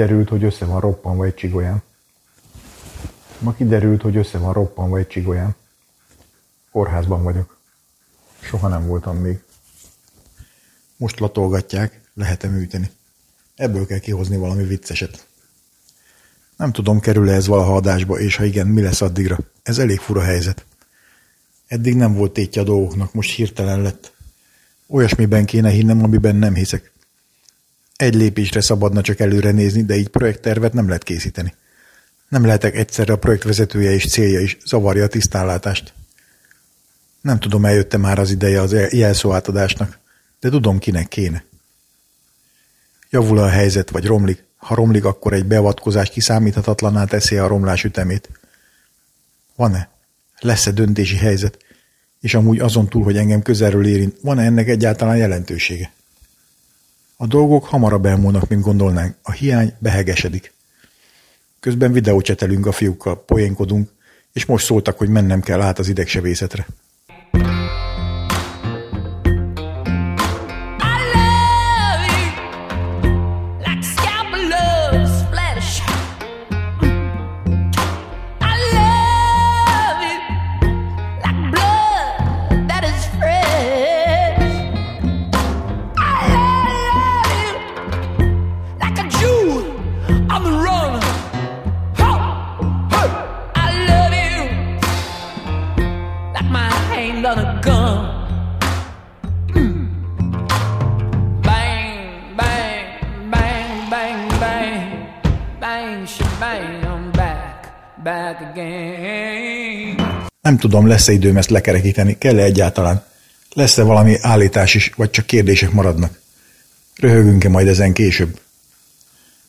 kiderült, hogy össze van roppanva egy csigolyán. Ma kiderült, hogy össze van roppanva egy csigolyán. Kórházban vagyok. Soha nem voltam még. Most latolgatják, lehet-e műteni. Ebből kell kihozni valami vicceset. Nem tudom, kerül-e ez valaha adásba, és ha igen, mi lesz addigra. Ez elég fura helyzet. Eddig nem volt tétje a dolgoknak, most hirtelen lett. Olyasmiben kéne hinnem, amiben nem hiszek. Egy lépésre szabadna csak előre nézni, de így projekttervet nem lehet készíteni. Nem lehetek egyszerre a projekt vezetője és célja is, zavarja a tisztánlátást. Nem tudom, eljötte már az ideje az jelszó átadásnak, de tudom, kinek kéne. Javul a helyzet, vagy romlik. Ha romlik, akkor egy beavatkozás kiszámíthatatlaná teszi a romlás ütemét. Van-e? Lesz-e döntési helyzet? És amúgy azon túl, hogy engem közelről érint, van-e ennek egyáltalán jelentősége? A dolgok hamarabb elmúlnak, mint gondolnánk. A hiány behegesedik. Közben videócsetelünk a fiúkkal, poénkodunk, és most szóltak, hogy mennem kell át az idegsebészetre. Tudom, lesz-e időm ezt lekerekíteni, kell-e egyáltalán? Lesz-e valami állítás is, vagy csak kérdések maradnak? Röhögünk-e majd ezen később?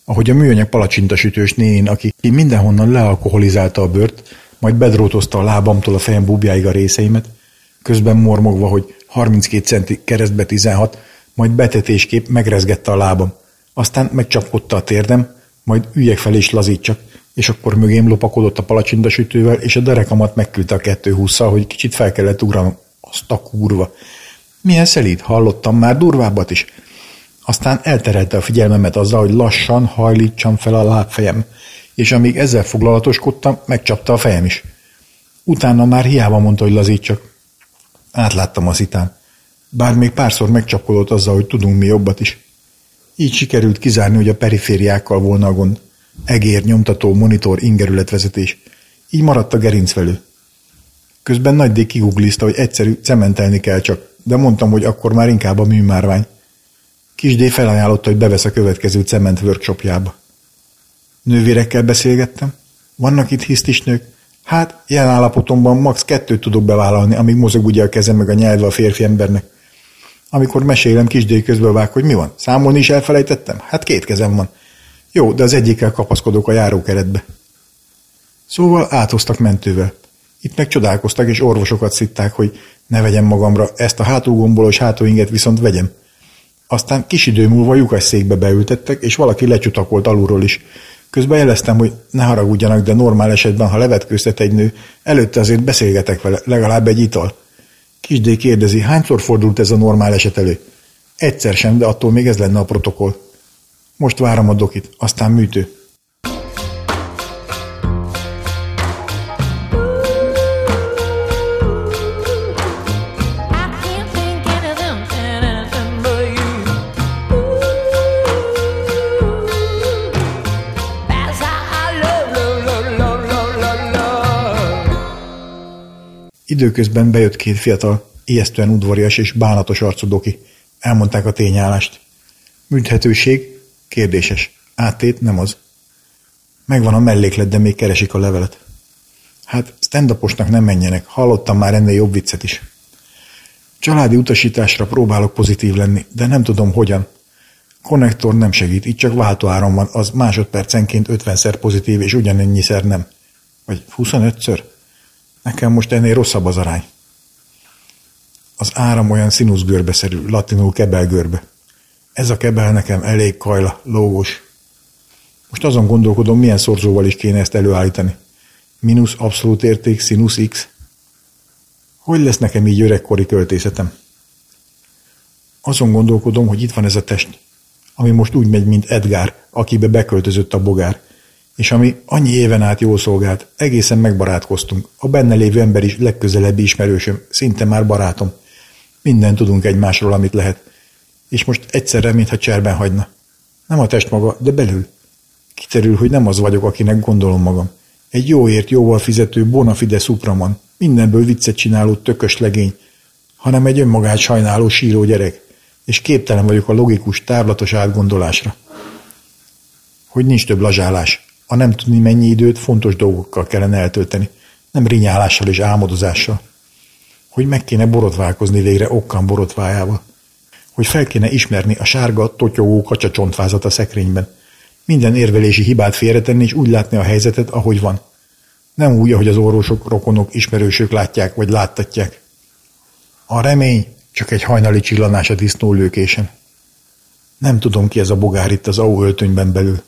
Ahogy a műanyag palacsintasütős nénén, aki mindenhonnan lealkoholizálta a bört, majd bedrótozta a lábamtól a fejem búbjáig a részeimet, közben mormogva, hogy 32 centi keresztbe 16, majd betetésképp megrezgette a lábam. Aztán megcsapkodta a térdem, majd üljek fel és lazítsak, és akkor mögém lopakodott a palacsindasütővel, és a derekamat megküldte a kettő húszal, hogy kicsit fel kellett ugranom. Azt a kurva. Milyen szelíd, hallottam már durvábbat is. Aztán elterelte a figyelmemet azzal, hogy lassan hajlítsam fel a lábfejem, és amíg ezzel foglalatoskodtam, megcsapta a fejem is. Utána már hiába mondta, hogy lazítsak. Átláttam a szitán. Bár még párszor megcsapkodott azzal, hogy tudunk mi jobbat is. Így sikerült kizárni, hogy a perifériákkal volna a gond. Egér, nyomtató, monitor, ingerületvezetés. Így maradt a gerincvelő. Közben Nagy D kiguglizta, hogy egyszerű, cementelni kell csak, de mondtam, hogy akkor már inkább a műmárvány. Kis D felajánlotta, hogy bevesz a következő cement workshopjába. Nővérekkel beszélgettem. Vannak itt hisztisnők. Hát, jelen állapotomban max. kettőt tudok bevállalni, amíg mozog ugye a kezem meg a nyelve a férfi embernek. Amikor mesélem, kisdély közben vág, hogy mi van. Számolni is elfelejtettem? Hát két kezem van. Jó, de az egyikkel kapaszkodok a járókeretbe. Szóval áthoztak mentővel. Itt meg csodálkoztak, és orvosokat szitták, hogy ne vegyem magamra, ezt a hátulgombolós hátóinget viszont vegyem. Aztán kis idő múlva lyukas székbe beültettek, és valaki lecsutakolt alulról is. Közben jeleztem, hogy ne haragudjanak, de normál esetben, ha levetkőztet egy nő, előtte azért beszélgetek vele, legalább egy ital. Kisdé kérdezi, hányszor fordult ez a normál eset elő? Egyszer sem, de attól még ez lenne a protokoll. Most várom a dokit, aztán műtő. Időközben bejött két fiatal, ijesztően udvarias és bánatos arcú doki. Elmondták a tényállást. Műthetőség? Kérdéses. Áttét? Nem az. Megvan a melléklet, de még keresik a levelet. Hát, stand nem menjenek, hallottam már ennél jobb viccet is. Családi utasításra próbálok pozitív lenni, de nem tudom hogyan. Konnektor nem segít, itt csak váltóáron van, az másodpercenként 50-szer pozitív, és ugyanennyiszer nem. Vagy 25-ször? Nekem most ennél rosszabb az arány. Az áram olyan színuszgörbeszerű, latinul kebelgörbe. Ez a kebel nekem elég kajla, lógos. Most azon gondolkodom, milyen szorzóval is kéne ezt előállítani. Minusz abszolút érték, színusz x. Hogy lesz nekem így öregkori költészetem? Azon gondolkodom, hogy itt van ez a test, ami most úgy megy, mint Edgar, akibe beköltözött a bogár, és ami annyi éven át jól szolgált, egészen megbarátkoztunk. A benne lévő ember is legközelebbi ismerősöm, szinte már barátom. Minden tudunk egymásról, amit lehet. És most egyszerre, mintha cserben hagyna. Nem a test maga, de belül. Kiterül, hogy nem az vagyok, akinek gondolom magam. Egy jóért, jóval fizető bonafide szupraman, mindenből viccet csináló tökös legény, hanem egy önmagát sajnáló síró gyerek, és képtelen vagyok a logikus, távlatos átgondolásra. Hogy nincs több lazsálás, a nem tudni mennyi időt fontos dolgokkal kellene eltölteni, nem rinyálással és álmodozással. Hogy meg kéne borotválkozni végre okkan borotvájával. Hogy fel kéne ismerni a sárga, totyogó kacsacsontfázat a szekrényben. Minden érvelési hibát félretenni és úgy látni a helyzetet, ahogy van. Nem úgy, ahogy az orvosok, rokonok, ismerősök látják vagy láttatják. A remény csak egy hajnali csillanás a disznólőkésen. Nem tudom ki ez a bogár itt az AU öltönyben belül.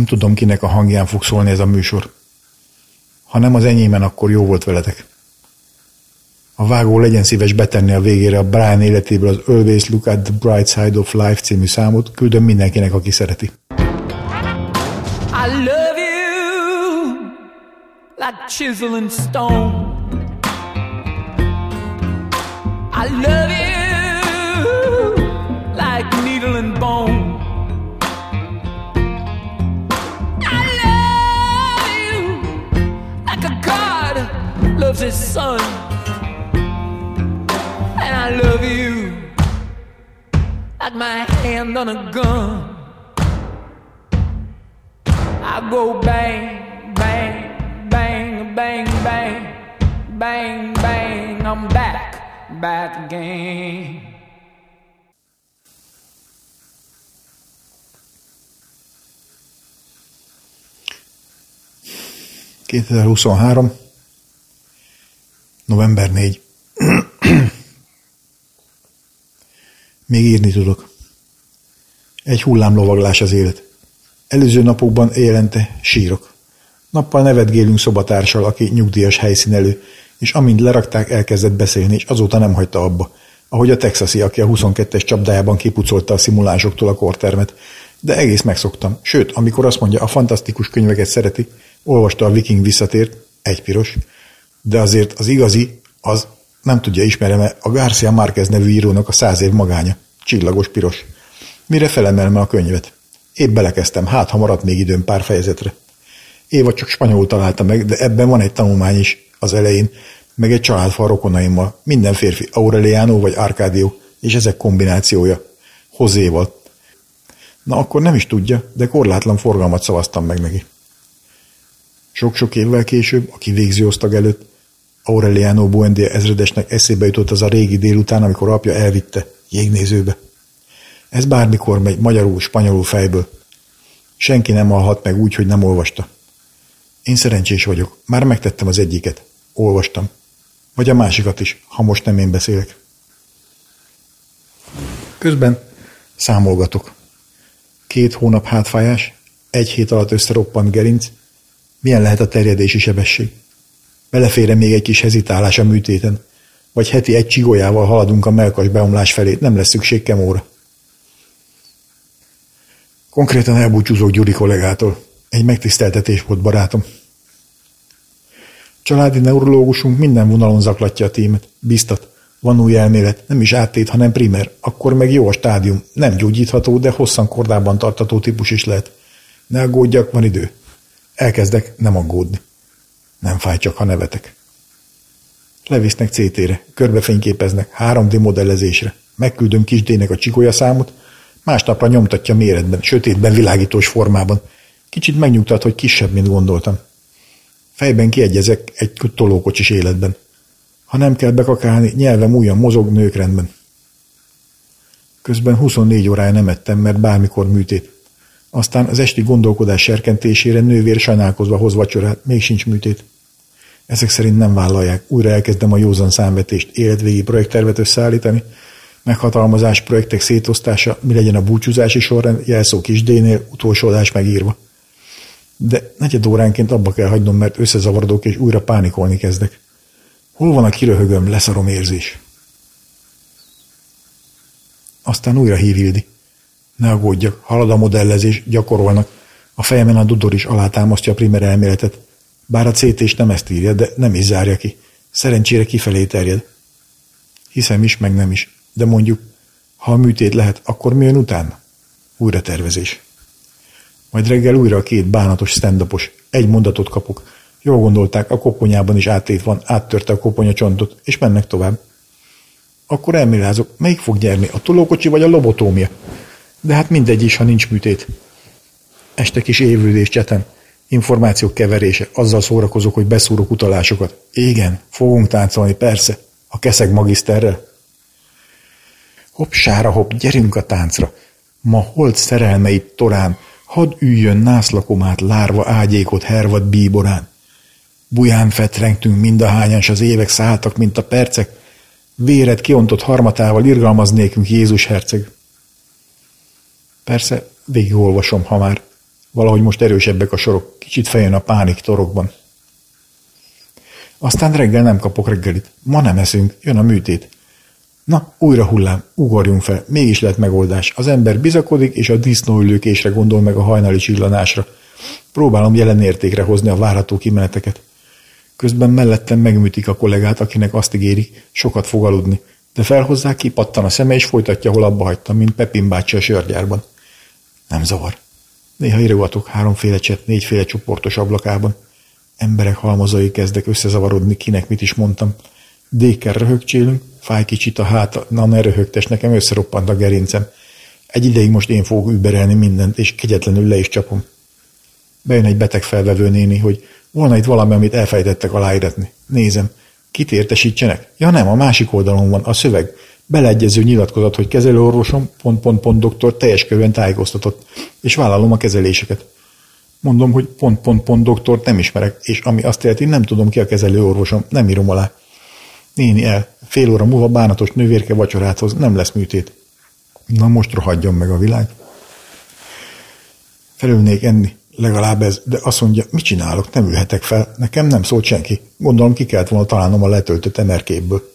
Nem tudom, kinek a hangján fog szólni ez a műsor. Ha nem az enyémen, akkor jó volt veletek. A vágó legyen szíves betenni a végére a Brian életéből az Always Look at the Bright Side of Life című számot, küldöm mindenkinek, aki szereti. I love you like chisel and stone I love on a gun. I go bang, bang, bang, bang, bang, bang, bang. I'm back, back again. ...2023. november 4. (clears throat) Még írni tudok. Egy hullámlovaglás az élet. Előző napokban élente sírok. Nappal nevetgélünk szobatársal, aki nyugdíjas helyszínelő, és amint lerakták, elkezdett beszélni, és azóta nem hagyta abba. Ahogy a texasi, aki a 22-es csapdájában kipucolta a szimulásoktól a kortermet. De egész megszoktam. Sőt, amikor azt mondja, a fantasztikus könyveket szereti, olvasta a Viking visszatért, egy piros, de azért az igazi, az nem tudja ismerem-e a Garcia Márquez nevű írónak a száz év magánya. Csillagos piros. Mire felemelme a könyvet. Épp belekezdtem, hát ha maradt még időm pár fejezetre. Éva csak spanyolul találta meg, de ebben van egy tanulmány is az elején, meg egy családfa rokonaimmal. Minden férfi, Aureliano vagy Arcadio, és ezek kombinációja. Hozéval. Na akkor nem is tudja, de korlátlan forgalmat szavaztam meg neki. Sok-sok évvel később, a kivégző osztag előtt, Aureliano Buendia ezredesnek eszébe jutott az a régi délután, amikor apja elvitte jégnézőbe. Ez bármikor megy magyarul, spanyolul fejből. Senki nem alhat meg úgy, hogy nem olvasta. Én szerencsés vagyok, már megtettem az egyiket. Olvastam. Vagy a másikat is, ha most nem én beszélek. Közben számolgatok. Két hónap hátfájás, egy hét alatt összeroppant gerinc. Milyen lehet a terjedési sebesség? Belefére még egy kis hezitálás a műtéten. Vagy heti egy csigolyával haladunk a melkas beomlás felé, nem lesz szükség kemóra. Konkrétan elbúcsúzok Gyuri kollégától. Egy megtiszteltetés volt, barátom. Családi neurológusunk minden vonalon zaklatja a tímet. Biztat. Van új elmélet, nem is áttét, hanem primer. Akkor meg jó a stádium. Nem gyógyítható, de hosszan kordában tartató típus is lehet. Ne aggódjak, van idő. Elkezdek nem aggódni. Nem fáj csak, ha nevetek. Levisznek CT-re, körbefényképeznek, 3D modellezésre. Megküldöm kisdének a csikolya számot, másnapra nyomtatja méretben, sötétben világítós formában. Kicsit megnyugtat, hogy kisebb, mint gondoltam. Fejben kiegyezek egy tolókocsis életben. Ha nem kell bekakálni, nyelvem újan mozog nőkrendben. Közben 24 órája nem ettem, mert bármikor műtét. Aztán az esti gondolkodás serkentésére nővér sajnálkozva hoz vacsorát, még sincs műtét. Ezek szerint nem vállalják. Újra elkezdem a józan számvetést, életvégi projekttervet összeállítani, meghatalmazás, projektek szétosztása, mi legyen a búcsúzási sorrend, jelszó kis D-nél, utolsó adás megírva. De negyed óránként abba kell hagynom, mert összezavarodok és újra pánikolni kezdek. Hol van a kiröhögöm, leszarom érzés? Aztán újra hív Hildi. Ne aggódjak, halad a modellezés, gyakorolnak. A fejemen a dudor is alátámasztja a primer elméletet. Bár a CT nem ezt írja, de nem is zárja ki. Szerencsére kifelé terjed. Hiszem is, meg nem is. De mondjuk, ha a műtét lehet, akkor mi jön utána? Újra tervezés. Majd reggel újra a két bánatos stand Egy mondatot kapok. Jól gondolták, a koponyában is áttét van, áttörte a koponya csontot, és mennek tovább. Akkor elmélázok, melyik fog nyerni, a tolókocsi vagy a lobotómia? De hát mindegy is, ha nincs műtét. Este kis évülés cseten. Információk keverése. Azzal szórakozok, hogy beszúrok utalásokat. Igen, fogunk táncolni, persze. A keszeg magiszterrel. Hopp, sára, hopp, gyerünk a táncra. Ma holt szerelmeit torán, hadd üljön nászlakomát lárva ágyékot hervad bíborán. Buján fetrengtünk mindahányan, s az évek szálltak, mint a percek. Véred kiontott harmatával irgalmaznékünk Jézus herceg. Persze, végigolvasom, ha már Valahogy most erősebbek a sorok, kicsit feljön a pánik torokban. Aztán reggel nem kapok reggelit. Ma nem eszünk, jön a műtét. Na, újra hullám, ugorjunk fel, mégis lett megoldás. Az ember bizakodik, és a disznóülőkésre gondol meg a hajnali csillanásra. Próbálom jelen értékre hozni a várható kimeneteket. Közben mellettem megműtik a kollégát, akinek azt ígéri, sokat fog aludni, de felhozzák, kipattan a szeme, és folytatja, hol abba hagytam, mint Pepin bácsi a sörgyárban. Nem zavar. Néha írogatok háromféle cset, négyféle csoportos ablakában. Emberek halmazai kezdek összezavarodni, kinek mit is mondtam. Dékkel röhögcsélünk, fáj kicsit a háta, na ne röhögtes, nekem összeroppant a gerincem. Egy ideig most én fogok überelni mindent, és kegyetlenül le is csapom. Bejön egy beteg felvevő néni, hogy volna itt valami, amit elfejtettek aláíratni. Nézem. Kit értesítsenek? Ja nem, a másik oldalon van, a szöveg. Beleegyező nyilatkozat, hogy kezelőorvosom, pont, pont, pont doktor teljes körben tájékoztatott, és vállalom a kezeléseket. Mondom, hogy pont, pont, pont doktort nem ismerek, és ami azt jelenti, nem tudom ki a kezelőorvosom, nem írom alá. Néni el, fél óra múlva bánatos nővérke vacsorát hoz, nem lesz műtét. Na most rohadjon meg a világ. Felülnék enni, legalább ez, de azt mondja, mit csinálok, nem ülhetek fel, nekem nem szólt senki. Gondolom ki kellett volna találnom a letöltött emerképből.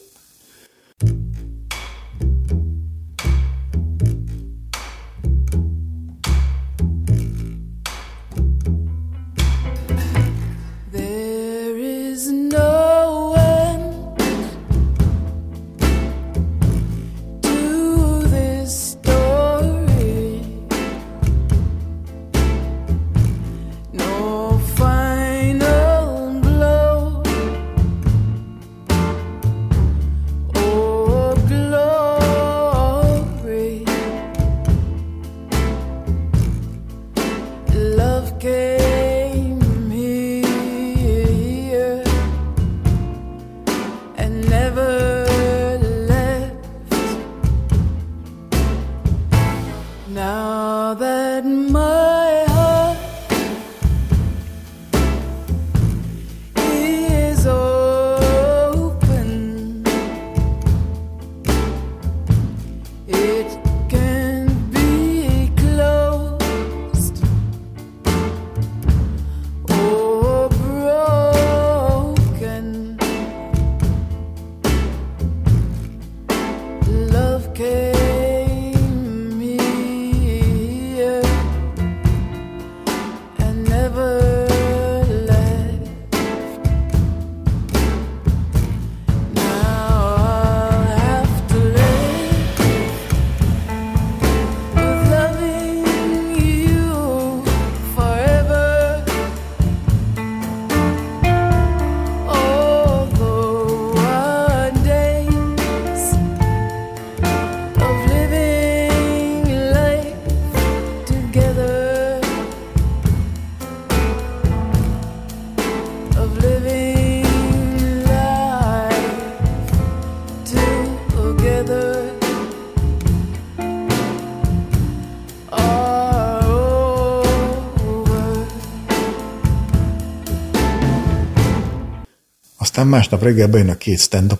Aztán másnap reggel bejön a két stand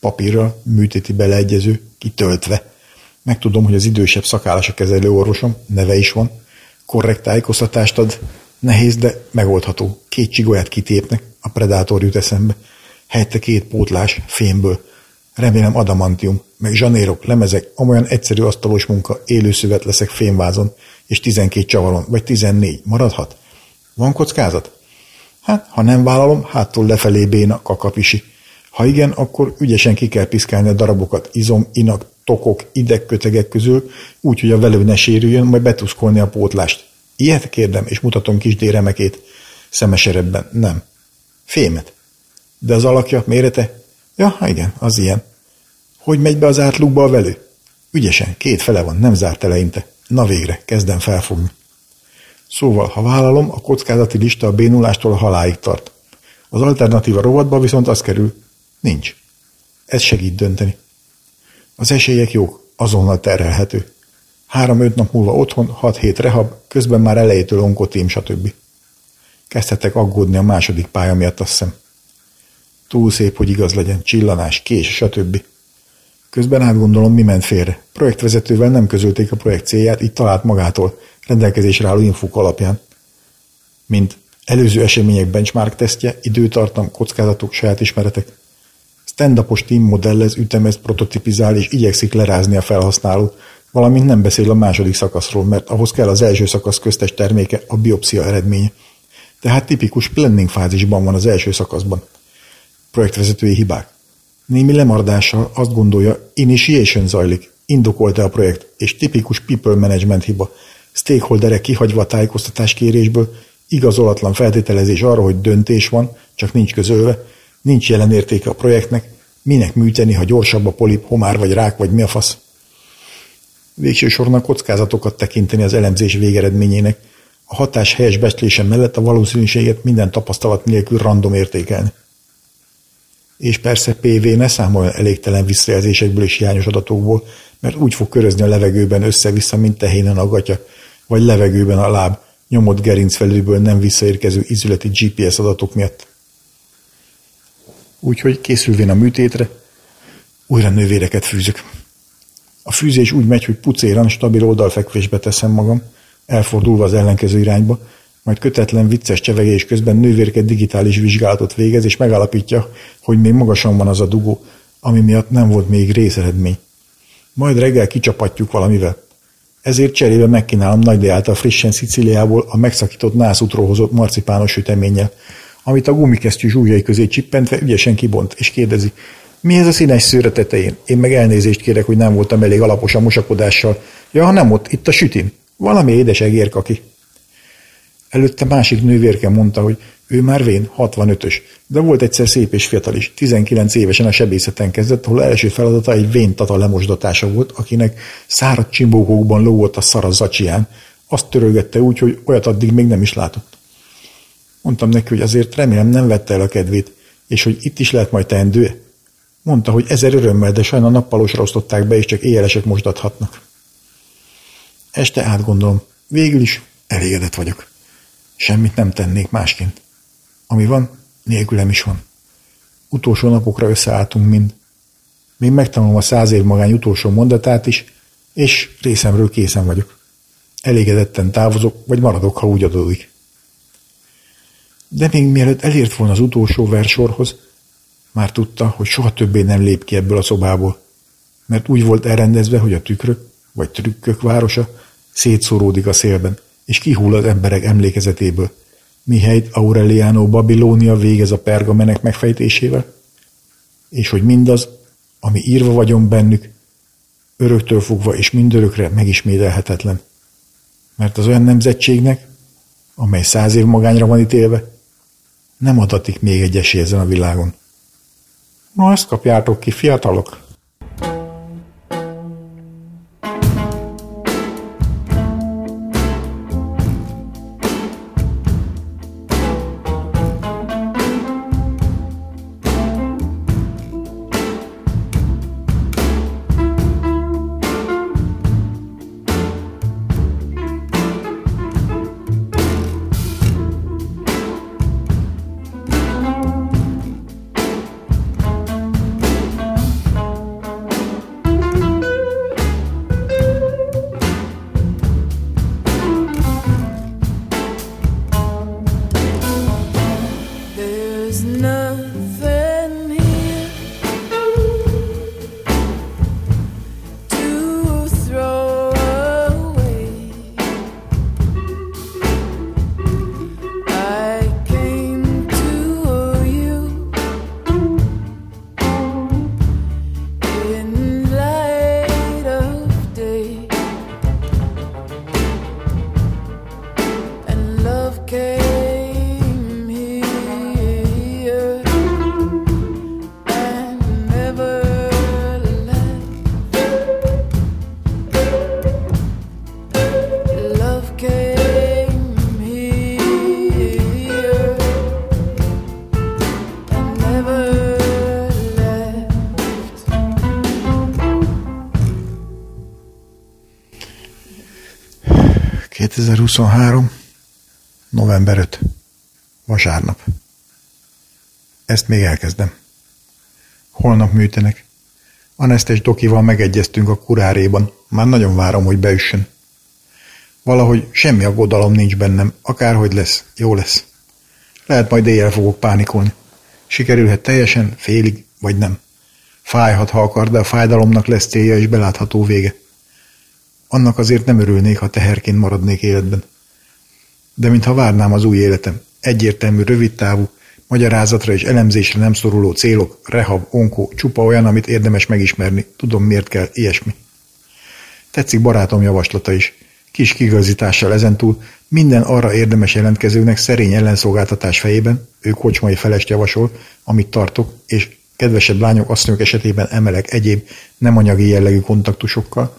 papírral, műtéti beleegyező, kitöltve. Megtudom, hogy az idősebb szakállas a kezelő orvosom, neve is van. Korrekt tájékoztatást ad, nehéz, de megoldható. Két csigolyát kitépnek, a predátor jut eszembe. Helyette két pótlás, fémből. Remélem adamantium, meg zsanérok, lemezek, amolyan egyszerű asztalos munka, élőszövet leszek fémvázon, és tizenkét csavaron, vagy tizennégy. Maradhat? Van kockázat? Hát, ha nem vállalom, háttól lefelé béna kakapisi. Ha igen, akkor ügyesen ki kell piszkálni a darabokat izom, inak, tokok, idegkötegek közül, úgy, hogy a velő ne sérüljön, majd betuszkolni a pótlást. Ilyet kérdem, és mutatom kis déremekét. Szemeserebben. Nem. Fémet. De az alakja, mérete? Ja, igen, az ilyen. Hogy megy be az átlukba a velő? Ügyesen, két fele van, nem zárt eleinte. Na végre, kezdem felfogni. Szóval, ha vállalom, a kockázati lista a bénulástól a haláig tart. Az alternatíva rovatba viszont az kerül. Nincs. Ez segít dönteni. Az esélyek jók, azonnal terhelhető. Három-öt nap múlva otthon, hat hét rehab, közben már elejétől onkotím, stb. Kezdhetek aggódni a második pálya miatt, azt hiszem. Túl szép, hogy igaz legyen, csillanás, kés, stb. Közben átgondolom, mi ment félre. Projektvezetővel nem közölték a projekt célját, így talált magától, rendelkezésre álló infók alapján. mint előző események benchmark tesztje, időtartam, kockázatok, saját ismeretek. Stand-upos team modellez, ütemez, prototipizál és igyekszik lerázni a felhasználót, valamint nem beszél a második szakaszról, mert ahhoz kell az első szakasz köztes terméke, a biopszia eredménye. Tehát tipikus planning fázisban van az első szakaszban. Projektvezetői hibák. Némi lemardással azt gondolja, initiation zajlik, indokolta a projekt, és tipikus people management hiba. Stakeholderek kihagyva a tájékoztatás kérésből, igazolatlan feltételezés arra, hogy döntés van, csak nincs közölve, nincs jelen értéke a projektnek, minek műteni, ha gyorsabb a polip, homár vagy rák, vagy mi a fasz. Végső soron a kockázatokat tekinteni az elemzés végeredményének, a hatás helyes becslése mellett a valószínűséget minden tapasztalat nélkül random értékelni. És persze PV ne számoljon elégtelen visszajelzésekből és hiányos adatokból, mert úgy fog körözni a levegőben össze-vissza, mint tehénen a gatya, vagy levegőben a láb, nyomott gerincfelőből nem visszaérkező izületi GPS adatok miatt. Úgyhogy készülvén a műtétre, újra nővéreket fűzök. A fűzés úgy megy, hogy pucéran, stabil oldalfekvésbe teszem magam, elfordulva az ellenkező irányba, majd kötetlen vicces csevegés közben nővérke digitális vizsgálatot végez, és megállapítja, hogy még magasan van az a dugó, ami miatt nem volt még részeredmény. Majd reggel kicsapatjuk valamivel. Ezért cserébe megkínálom Nagy által frissen Szicíliából a megszakított nászútról hozott marcipános süteménnyel, amit a gumikesztyű zsúlyai közé csippentve ügyesen kibont, és kérdezi, mi ez a színes szőre tetején? Én meg elnézést kérek, hogy nem voltam elég alapos a mosakodással. Ja, ha nem ott, itt a sütin. Valami édes egérkaki. Előtte másik nővérke mondta, hogy ő már vén, 65-ös, de volt egyszer szép és fiatal is. 19 évesen a sebészeten kezdett, ahol első feladata egy vén tata lemosdatása volt, akinek száradt csimbókókban lógott a szar a zacsián. Azt törölgette úgy, hogy olyat addig még nem is látott. Mondtam neki, hogy azért remélem nem vette el a kedvét, és hogy itt is lehet majd teendő. Mondta, hogy ezer örömmel, de sajna nappalosra osztották be, és csak éjjelesek mosdathatnak. Este átgondolom. Végül is elégedett vagyok. Semmit nem tennék másként. Ami van, nélkülem is van. Utolsó napokra összeálltunk mind. Még megtanulom a száz év magány utolsó mondatát is, és részemről készen vagyok. Elégedetten távozok, vagy maradok, ha úgy adódik. De még mielőtt elért volna az utolsó versorhoz, már tudta, hogy soha többé nem lép ki ebből a szobából, mert úgy volt elrendezve, hogy a tükrök, vagy trükkök városa szétszóródik a szélben, és kihull az emberek emlékezetéből, mihelyt Aureliano Babilónia végez a pergamenek megfejtésével, és hogy mindaz, ami írva vagyon bennük, öröktől fogva és mindörökre megismételhetetlen. Mert az olyan nemzetségnek, amely száz év magányra van ítélve, nem adatik még egy esély ezen a világon. Na, ezt kapjátok ki, fiatalok! 2023. november 5. Vasárnap. Ezt még elkezdem. Holnap műtenek. Anesztes Dokival megegyeztünk a kuráréban. Már nagyon várom, hogy beüssön. Valahogy semmi aggodalom nincs bennem, akárhogy lesz, jó lesz. Lehet majd éjjel fogok pánikolni. Sikerülhet teljesen, félig, vagy nem. Fájhat, ha akar, de a fájdalomnak lesz célja és belátható vége. Annak azért nem örülnék, ha teherként maradnék életben. De mintha várnám az új életem, egyértelmű, rövidtávú, magyarázatra és elemzésre nem szoruló célok, rehab, onkó, csupa olyan, amit érdemes megismerni. Tudom, miért kell ilyesmi. Tetszik barátom javaslata is. Kis kigazítással ezentúl minden arra érdemes jelentkezőnek szerény ellenszolgáltatás fejében, ő kocsmai felest javasol, amit tartok, és kedvesebb lányok, asszonyok esetében emelek egyéb nem anyagi jellegű kontaktusokkal,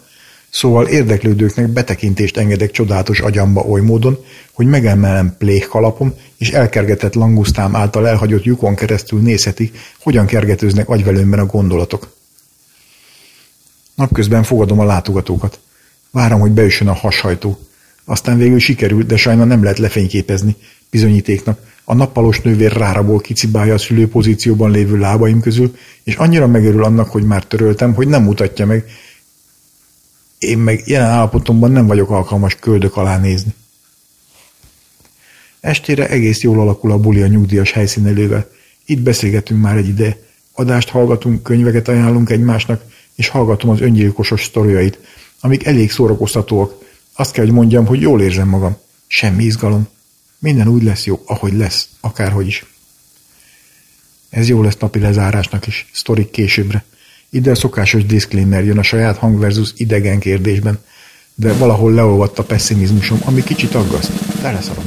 Szóval érdeklődőknek betekintést engedek csodálatos agyamba oly módon, hogy megemelem pléhkalapom, és elkergetett langusztám által elhagyott lyukon keresztül nézhetik, hogyan kergetőznek agyvelőmben a gondolatok. Napközben fogadom a látogatókat. Várom, hogy beüssön a hashajtó. Aztán végül sikerült, de sajna nem lehet lefényképezni. Bizonyítéknak. A nappalos nővér ráraból kicibálja a szülőpozícióban lévő lábaim közül, és annyira megörül annak, hogy már töröltem, hogy nem mutatja meg, én meg jelen állapotomban nem vagyok alkalmas köldök alá nézni. Estére egész jól alakul a buli a nyugdíjas helyszínelővel. Itt beszélgetünk már egy ide. Adást hallgatunk, könyveket ajánlunk egymásnak, és hallgatom az öngyilkosos sztoriait, amik elég szórakoztatóak. Azt kell, hogy mondjam, hogy jól érzem magam. Semmi izgalom. Minden úgy lesz jó, ahogy lesz, akárhogy is. Ez jó lesz napi lezárásnak is, sztorik későbbre. Ide a szokásos disclaimer jön a saját hang versus idegen kérdésben, de valahol leolvadt a pessimizmusom, ami kicsit aggaszt. Teleszarom.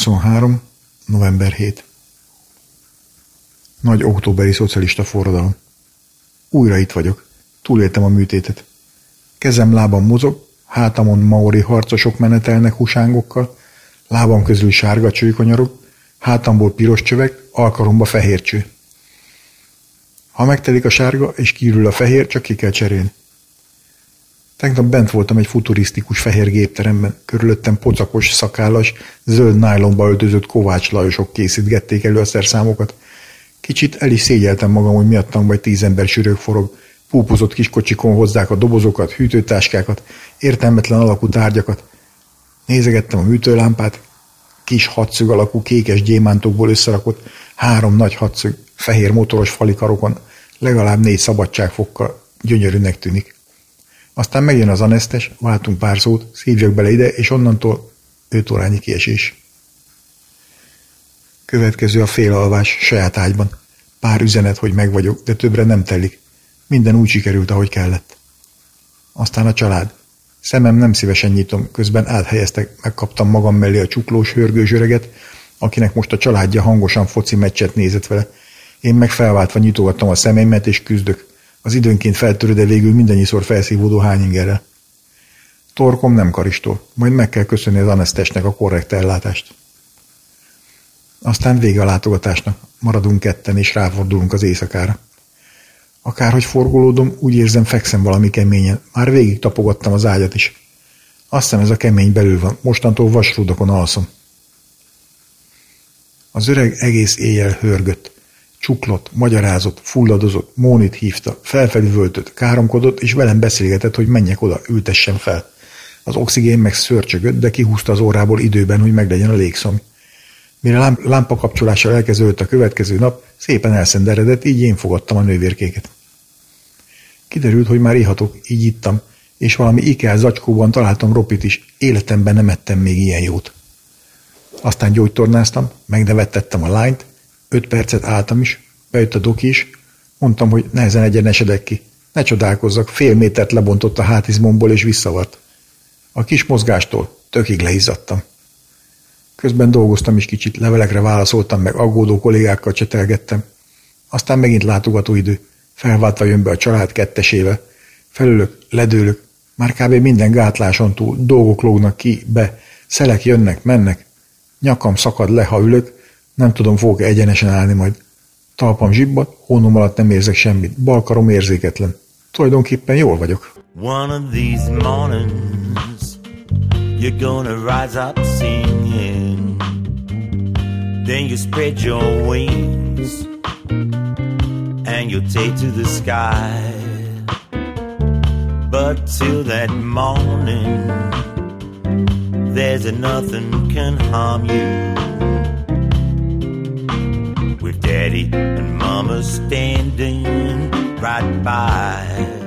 2023. november 7. Nagy októberi szocialista forradalom. Újra itt vagyok. Túléltem a műtétet. Kezem lábam mozog, hátamon maori harcosok menetelnek husángokkal, lábam közül sárga csőkonyarok, hátamból piros csövek, alkaromba fehér cső. Ha megtelik a sárga és kiürül a fehér, csak ki kell cserélni. Tegnap bent voltam egy futurisztikus fehér gépteremben, körülöttem pocakos, szakállas, zöld nájlonba öltözött Kovács Lajosok készítgették elő a szerszámokat. Kicsit el is szégyeltem magam, hogy miattam vagy tíz ember sűrők forog. Púpozott kis kocsikon hozzák a dobozokat, hűtőtáskákat, értelmetlen alakú tárgyakat. Nézegettem a műtőlámpát, kis hatszög alakú kékes gyémántokból összerakott, három nagy hatszög, fehér motoros falikarokon, legalább négy szabadságfokkal, gyönyörűnek tűnik. Aztán megjön az anesztes, váltunk pár szót, szívjak bele ide, és onnantól öt órányi kiesés. Következő a félalvás saját ágyban. Pár üzenet, hogy meg vagyok, de többre nem telik. Minden úgy sikerült, ahogy kellett. Aztán a család. Szemem nem szívesen nyitom, közben áthelyeztek, megkaptam magam mellé a csuklós, hörgős öreget, akinek most a családja hangosan foci meccset nézett vele. Én meg felváltva nyitogattam a szemeimet, és küzdök. Az időnként feltörő, de végül mindannyiszor felszívódó hányingerrel. Torkom nem karistól, majd meg kell köszönni az anesztesnek a korrekt ellátást. Aztán vége a látogatásnak, maradunk ketten és ráfordulunk az éjszakára. Akárhogy forgolódom, úgy érzem, fekszem valami keményen. Már végig tapogattam az ágyat is. Azt hiszem ez a kemény belül van, mostantól vasrúdokon alszom. Az öreg egész éjjel hörgött. Csuklott, magyarázott, fulladozott, Mónit hívta, felfelüvöltött, káromkodott, és velem beszélgetett, hogy menjek oda, ültessen fel. Az oxigén meg szörcsögött, de kihúzta az órából időben, hogy meglegyen a légszom. Mire lámpa kapcsolással elkezdődött a következő nap, szépen elszenderedett, így én fogadtam a nővérkéket. Kiderült, hogy már ihatok, így ittam, és valami Ikea zacskóban találtam ropit is, életemben nem ettem még ilyen jót. Aztán gyógytornáztam, megnevettettem a lányt, öt percet álltam is, bejött a doki is, mondtam, hogy nehezen egyenesedek ki. Ne csodálkozzak, fél métert lebontott a hátizmomból és visszavart. A kis mozgástól tökig leizzadtam. Közben dolgoztam is kicsit, levelekre válaszoltam, meg aggódó kollégákkal csetelgettem. Aztán megint látogatóidő. Felváltva jön be a család kettesével. Felülök, ledőlök. Már kb. minden gátláson túl dolgok lógnak ki, be. Szelek jönnek, mennek. Nyakam szakad le, ha ülök. Nem tudom, fogok egyenesen állni majd. Talpam zsibbat, hónom alatt nem érzek semmit. Balkarom érzéketlen. Tulajdonképpen jól vagyok. One of these mornings You're gonna rise up singing. Then you spread your wings and you take to the sky. But till that morning, there's nothing can harm you. Daddy and mama standing right by.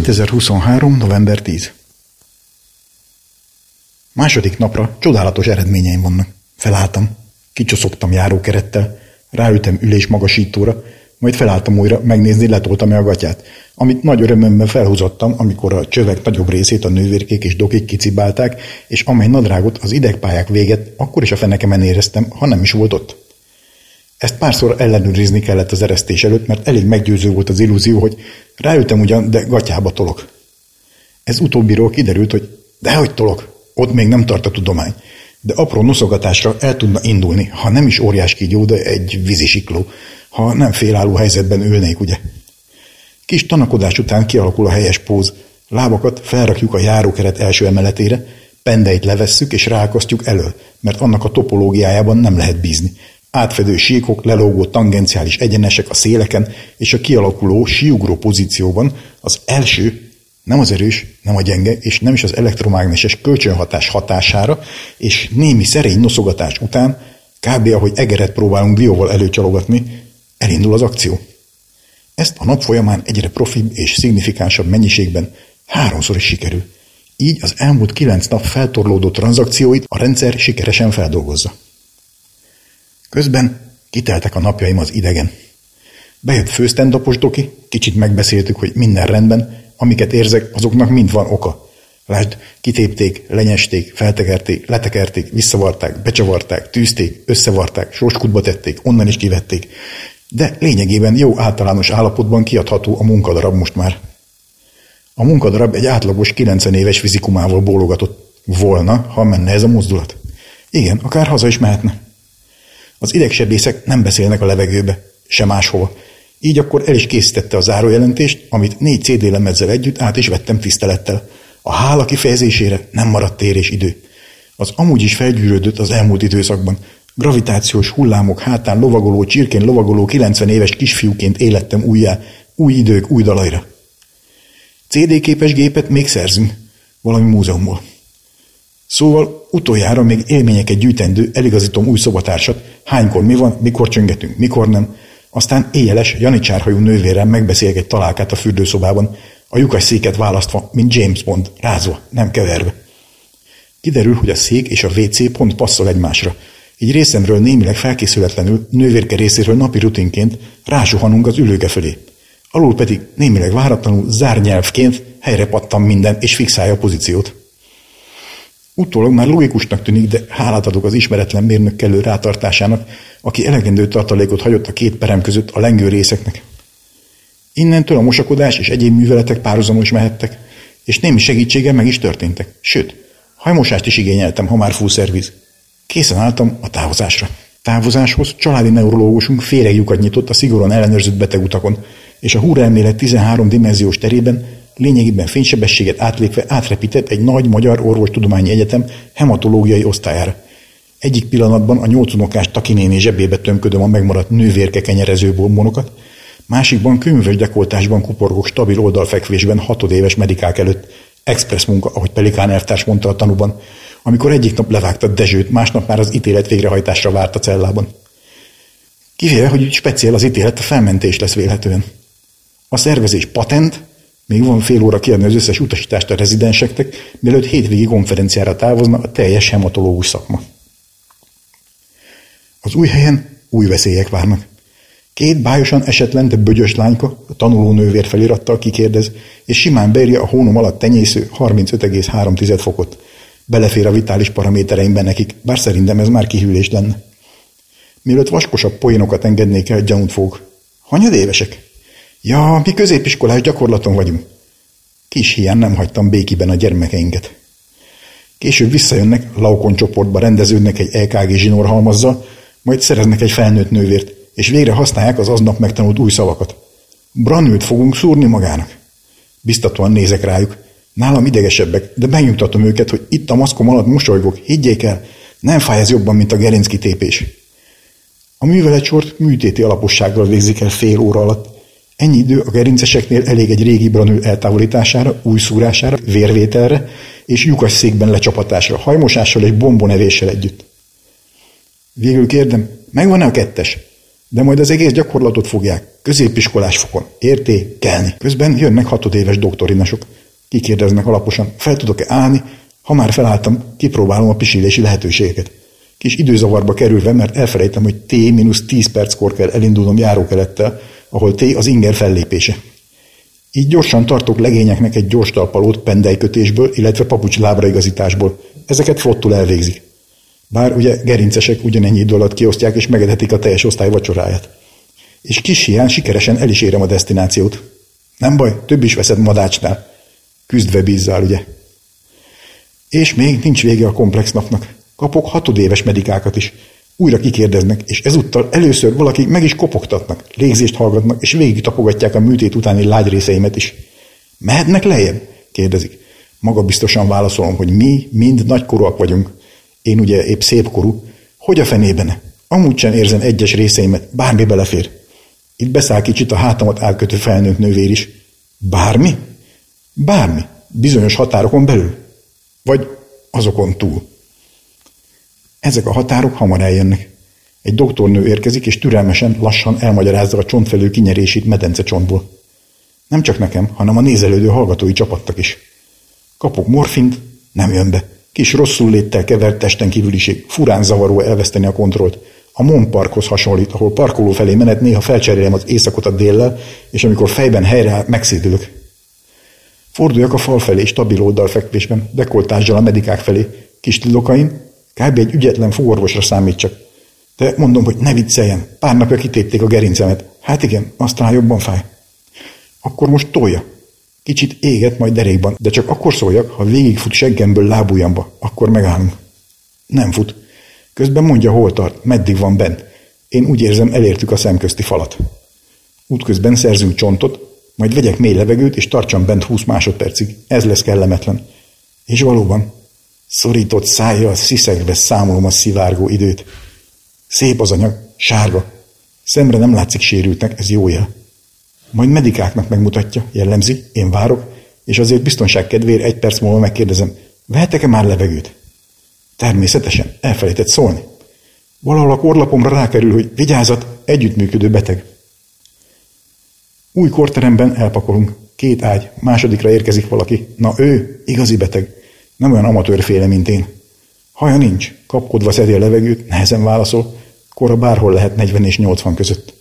2023. november 10. Második napra csodálatos eredményeim vannak. Felálltam. Kicsoszogtam járókerettel, ráültem ülés magasítóra, majd felálltam újra, megnézni, letoltam-e a gatyát, amit nagy örömömben felhúzottam, amikor a csövek nagyobb részét a nővérkék és dokik kicibálták, és amely nadrágot az idegpályák véget akkor is a fenekemen éreztem, ha nem is volt ott. Ezt párszor ellenőrizni kellett az eresztés előtt, mert elég meggyőző volt az illúzió, hogy ráültem ugyan, de gatyába tolok. Ez utóbbiról kiderült, hogy dehogy tolok, ott még nem tart a tudomány de apró noszogatásra el tudna indulni, ha nem is óriás kígyó, de egy vízisikló, ha nem félálló helyzetben ülnék, ugye? Kis tanakodás után kialakul a helyes póz, lábakat felrakjuk a járókeret első emeletére, pendeit levesszük és ráakasztjuk elől, mert annak a topológiájában nem lehet bízni. Átfedő síkok, lelógó tangenciális egyenesek a széleken, és a kialakuló síugró pozícióban az első nem az erős, nem a gyenge, és nem is az elektromágneses kölcsönhatás hatására, és némi szerény noszogatás után, kb. ahogy egeret próbálunk dióval előcsalogatni, elindul az akció. Ezt a nap folyamán egyre profibb és szignifikánsabb mennyiségben háromszor is sikerül. Így az elmúlt kilenc nap feltorlódó tranzakcióit a rendszer sikeresen feldolgozza. Közben kiteltek a napjaim az idegen. Bejött fősztendapos doki, kicsit megbeszéltük, hogy minden rendben, Amiket érzek, azoknak mind van oka. Lásd, kitépték, lenyesték, feltekerték, letekerték, visszavarták, becsavarták, tűzték, összevarták, sorskutba tették, onnan is kivették. de lényegében jó általános állapotban kiadható a munkadarab most már. A munkadarab egy átlagos 90 éves fizikumával bólogatott volna, ha menne ez a mozdulat. Igen, akár haza is mehetne. Az idegsebészek nem beszélnek a levegőbe, se máshova. Így akkor el is készítette a zárójelentést, amit négy CD lemezzel együtt át is vettem tisztelettel. A hála kifejezésére nem maradt tér és idő. Az amúgy is felgyűrődött az elmúlt időszakban. Gravitációs hullámok hátán lovagoló, csirkén lovagoló 90 éves kisfiúként élettem újjá, új idők, új dalajra. CD képes gépet még szerzünk, valami múzeumból. Szóval utoljára még élményeket gyűjtendő, eligazítom új szobatársat, hánykor mi van, mikor csöngetünk, mikor nem. Aztán éjjeles, janicsárhajú nővérrel megbeszéljek egy találkát a fürdőszobában, a lyukas széket választva, mint James Bond, rázva, nem keverve. Kiderül, hogy a szék és a WC pont passzol egymásra. Így részemről némileg felkészületlenül, nővérke részéről napi rutinként rásuhanunk az ülőge fölé. Alul pedig némileg váratlanul zárnyelvként helyre pattam minden és fixálja a pozíciót. Utólag már logikusnak tűnik, de hálát adok az ismeretlen mérnök kellő rátartásának, aki elegendő tartalékot hagyott a két perem között a lengő részeknek. Innentől a mosakodás és egyéb műveletek párhuzamos mehettek, és némi segítséggel meg is történtek. Sőt, hajmosást is igényeltem, ha már full. Készen álltam a távozásra. Távozáshoz családi neurológusunk féreglyukat nyitott a szigorúan ellenőrzött betegutakon, és a húrelmélet 13 dimenziós terében lényegében fénysebességet átlépve átrepített egy nagy magyar orvostudományi egyetem hematológiai osztályára. Egyik pillanatban a nyolc unokás takinéni zsebébe tömködöm a megmaradt nővérke kenyerező bombonokat, másikban könyves dekoltásban kuporgok stabil oldalfekvésben hatodéves medikák előtt, express munka, ahogy Pelikán elvtárs mondta a tanúban, amikor egyik nap levágta Dezsőt, másnap már az ítélet végrehajtásra várt a cellában. Kivéve, hogy speciál az ítélet a felmentés lesz vélhetően. A szervezés patent, még van fél óra kiadni az összes utasítást a rezidenseknek, mielőtt hétvégi konferenciára távozna a teljes hematológus szakma. Az új helyen új veszélyek várnak. Két bájosan esetlen, de bögyös lányka a tanuló nővér felirattal kikérdez, és simán beírja a hónom alatt tenyésző 35,3 fokot. Belefér a vitális paramétereimben nekik, bár szerintem ez már kihűlés lenne. Mielőtt vaskosabb poénokat engednék el, gyanút fog. Hanyad évesek? Ja, mi középiskolás gyakorlaton vagyunk. Kis hiány nem hagytam békiben a gyermekeinket. Később visszajönnek, Laukon csoportba rendeződnek egy EKG zsinórhalmazzal, majd szereznek egy felnőtt nővért, és végre használják az aznap megtanult új szavakat. Branőt fogunk szúrni magának. Biztatóan nézek rájuk. Nálam idegesebbek, de megnyugtatom őket, hogy itt a maszkom alatt mosolygok, higgyék el, nem fáj ez jobban, mint a gerincki tépés. A műveletsort műtéti alapossággal végzik el fél óra alatt, Ennyi idő a gerinceseknél elég egy régi branő eltávolítására, új szúrására, vérvételre és lyukas székben lecsapatásra, hajmosással és bombonevéssel együtt. Végül kérdem, megvan-e a kettes? De majd az egész gyakorlatot fogják, középiskolás fokon, értékelni. Közben jönnek hatodéves doktorinasok. Kikérdeznek alaposan, fel tudok-e állni? Ha már felálltam, kipróbálom a pisilési lehetőségeket. Kis időzavarba kerülve, mert elfelejtem, hogy T-10 perckor kell elindulnom járókelettel, ahol T az inger fellépése. Így gyorsan tartok legényeknek egy gyors talpalót pendelykötésből, illetve papucs lábraigazításból. Ezeket flottul elvégzik. Bár ugye gerincesek ugyanennyi idő alatt kiosztják és megedhetik a teljes osztály vacsoráját. És kis hián sikeresen el is érem a destinációt. Nem baj, több is veszed madácsnál. Küzdve bízzál, ugye? És még nincs vége a komplex napnak. Kapok hatodéves medikákat is, újra kikérdeznek, és ezúttal először valaki meg is kopogtatnak, légzést hallgatnak, és végig tapogatják a műtét utáni lágy részeimet is. Mehetnek lejjebb? kérdezik. Maga biztosan válaszolom, hogy mi mind nagykorúak vagyunk. Én ugye épp szépkorú. Hogy a fenében? Amúgy sem érzem egyes részeimet, bármi belefér. Itt beszáll kicsit a hátamat elkötő felnőtt nővér is. Bármi? Bármi. Bizonyos határokon belül. Vagy azokon túl. Ezek a határok hamar eljönnek. Egy doktornő érkezik, és türelmesen, lassan elmagyarázza a csontfelő kinyerését medence csontból. Nem csak nekem, hanem a nézelődő hallgatói csapattak is. Kapok morfint, nem jön be. Kis rosszul léttel kevert testen kívüliség, furán zavaró elveszteni a kontrollt. A Mon Parkhoz hasonlít, ahol parkoló felé menet néha felcserélem az éjszakot a déllel, és amikor fejben helyreáll, megszédülök. Forduljak a fal felé stabil oldalfekvésben, dekoltással a medikák felé. Kis tilokaim, Kb. egy ügyetlen fogorvosra számít csak. De mondom, hogy ne vicceljen. Pár napja kitépték a gerincemet. Hát igen, aztán jobban fáj. Akkor most tolja. Kicsit éget, majd derékban, de csak akkor szóljak, ha végigfut seggemből lábujjamba, akkor megállunk. Nem fut. Közben mondja, hol tart, meddig van bent. Én úgy érzem, elértük a szemközti falat. Útközben szerzünk csontot, majd vegyek mély levegőt, és tartsam bent 20 másodpercig. Ez lesz kellemetlen. És valóban, szorított szájjal sziszegve számolom a szivárgó időt. Szép az anyag, sárga. Szemre nem látszik sérültnek, ez jó jel. Majd medikáknak megmutatja, jellemzi, én várok, és azért biztonság kedvéért egy perc múlva megkérdezem, vehetek-e már levegőt? Természetesen, elfelejtett szólni. Valahol a korlapomra rákerül, hogy vigyázat, együttműködő beteg. Új korteremben elpakolunk. Két ágy, másodikra érkezik valaki. Na ő, igazi beteg. Nem olyan amatőrféle, mint én. Haja nincs, kapkodva szedi a levegőt, nehezen válaszol, kora bárhol lehet 40 és 80 között.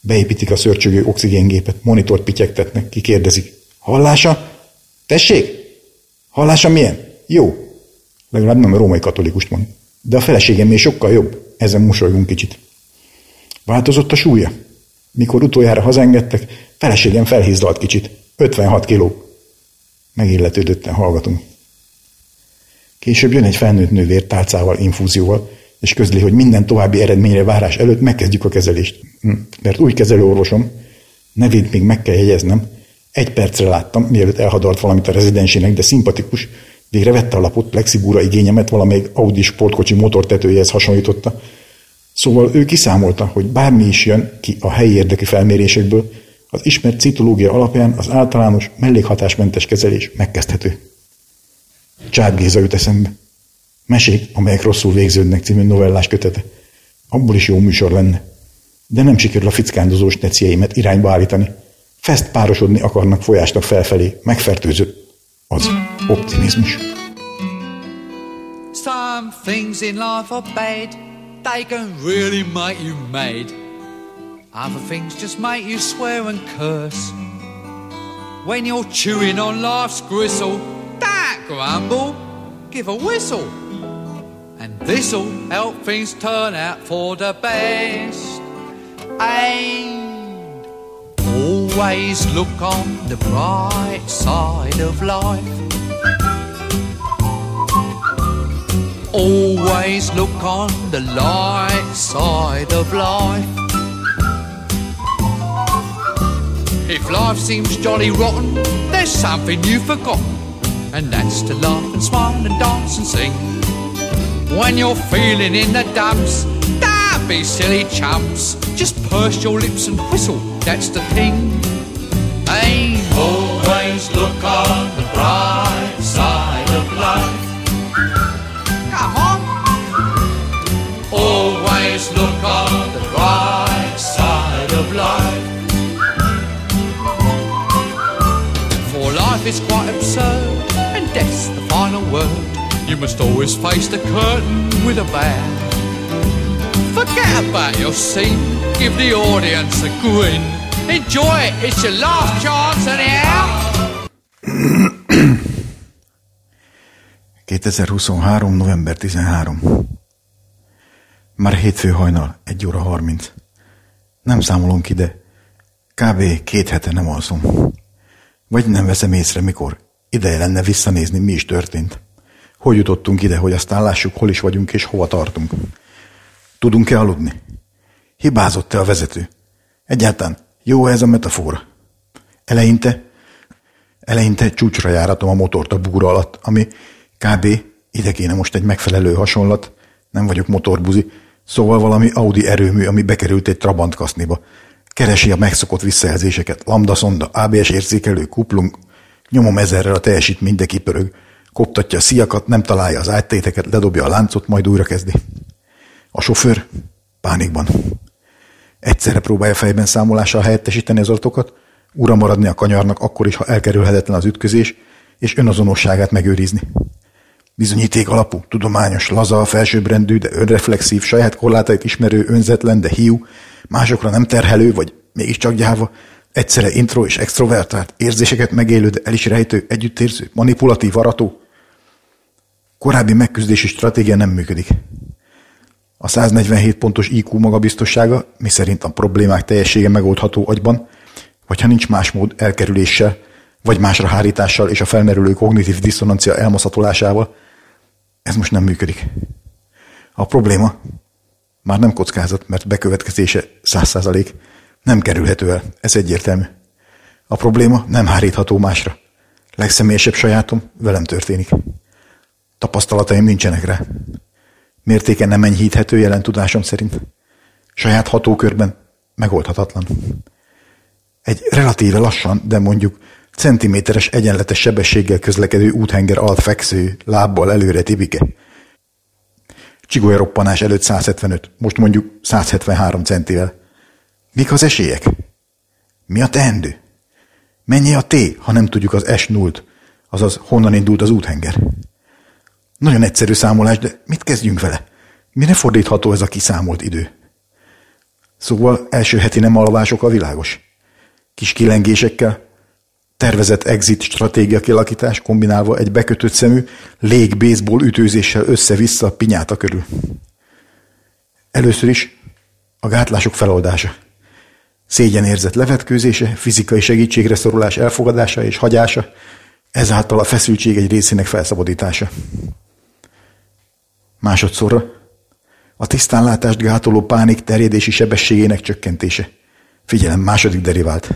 Beépítik a szörcsögő oxigéngépet, monitort pityegtetnek, kikérdezik. Hallása? Tessék? Hallása milyen? Jó. Legalább nem a római katolikust mond. De a feleségem még sokkal jobb. Ezen mosolygunk kicsit. Változott a súlya? Mikor utoljára hazengedtek, feleségem felhízdalt kicsit. 56 kiló. Megilletődötten hallgatunk. Később jön egy felnőtt nővér tálcával, infúzióval, és közli, hogy minden további eredményre várás előtt megkezdjük a kezelést. Hm, mert új kezelőorvosom, nevét még meg kell jegyeznem, egy percre láttam, mielőtt elhadart valamit a rezidensének, de szimpatikus, végre vette a lapot, plexibúra igényemet valamelyik Audi sportkocsi motortetőjehez hasonlította. Szóval ő kiszámolta, hogy bármi is jön ki a helyi érdeki felmérésekből, az ismert citológia alapján az általános, mellékhatásmentes kezelés megkezdhető. Csád Géza jut eszembe. Mesék, amelyek rosszul végződnek című novellás kötete. Abból is jó műsor lenne. De nem sikerül a fickándozós necieimet irányba állítani. Fest párosodni akarnak folyásnak felfelé. Megfertőző. Az optimizmus. Some things in life are bad. They can really make you mad. Other things just make you swear and curse. When you're chewing on life's gristle, that grumble, give a whistle. and this'll help things turn out for the best. And always look on the bright side of life. Always look on the light side of life. If life seems jolly rotten, there's something you've forgotten, and that's to laugh and smile and dance and sing. When you're feeling in the dumps, don't be silly chumps. Just purse your lips and whistle, that's the thing. Hey, always look on the bright side of life. Come on. Always look on the bright side of life. For life is quite absurd, death's the final word. You must always face the curtain with a bow. Forget about your scene, give the audience a grin. Enjoy it, it's your last chance anyhow. (coughs) 2023. november 13. Már hétfő hajnal, 1 óra 30. Nem számolunk ide. Kb. két hete nem alszom. Vagy nem veszem észre, mikor. Ideje lenne visszanézni, mi is történt. Hogy jutottunk ide, hogy aztán lássuk, hol is vagyunk és hova tartunk? Tudunk-e aludni? Hibázott-e a vezető? Egyáltalán jó ez a metafora? Eleinte, eleinte csúcsra járatom a motort a búra alatt, ami kb. ide kéne most egy megfelelő hasonlat, nem vagyok motorbuzi, szóval valami Audi erőmű, ami bekerült egy Trabant kaszniba. Keresi a megszokott visszajelzéseket, lambda szonda, ABS érzékelő, kuplung, nyomom ezerrel a teljesítmény, de kipörög koptatja a sziakat, nem találja az áttéteket, ledobja a láncot, majd újra kezdi. A sofőr pánikban. Egyszerre próbálja fejben számolással helyettesíteni az adatokat, ura maradni a kanyarnak akkor is, ha elkerülhetetlen az ütközés, és önazonosságát megőrizni. Bizonyíték alapú, tudományos, laza, felsőbbrendű, de önreflexív, saját korlátait ismerő, önzetlen, de hiú, másokra nem terhelő, vagy mégiscsak gyáva, egyszerre intro és extrovertált, érzéseket megélő, de el is rejtő, együttérző, manipulatív, arató, Korábbi megküzdési stratégia nem működik. A 147 pontos IQ magabiztossága, miszerint a problémák teljessége megoldható agyban, vagy ha nincs más mód elkerüléssel, vagy másra hárítással és a felmerülő kognitív diszonancia elmaszatolásával, ez most nem működik. A probléma már nem kockázat, mert bekövetkezése száz százalék nem kerülhető el, ez egyértelmű. A probléma nem hárítható másra. Legszemélyesebb sajátom velem történik. Tapasztalataim nincsenek rá. Mértéke nem enyhíthető jelen tudásom szerint. Saját hatókörben megoldhatatlan. Egy relatíve lassan, de mondjuk centiméteres egyenletes sebességgel közlekedő úthenger alatt feksző, lábbal előre tibike. Csigolya előtt 175, most mondjuk 173 centivel. Mik az esélyek? Mi a teendő? Mennyi a T, ha nem tudjuk az S nullt, azaz honnan indult az úthenger? Nagyon egyszerű számolás, de mit kezdjünk vele? Mire fordítható ez a kiszámolt idő? Szóval első heti nem alvások a világos. Kis kilengésekkel, tervezett exit stratégia kialakítás kombinálva egy bekötött szemű lég baseball ütőzéssel össze-vissza a pinyáta körül. Először is a gátlások feloldása. Szégyenérzet levetkőzése, fizikai segítségre szorulás elfogadása és hagyása, ezáltal a feszültség egy részének felszabadítása. Másodszorra a tisztánlátást gátoló pánik terjedési sebességének csökkentése. Figyelem, második derivált.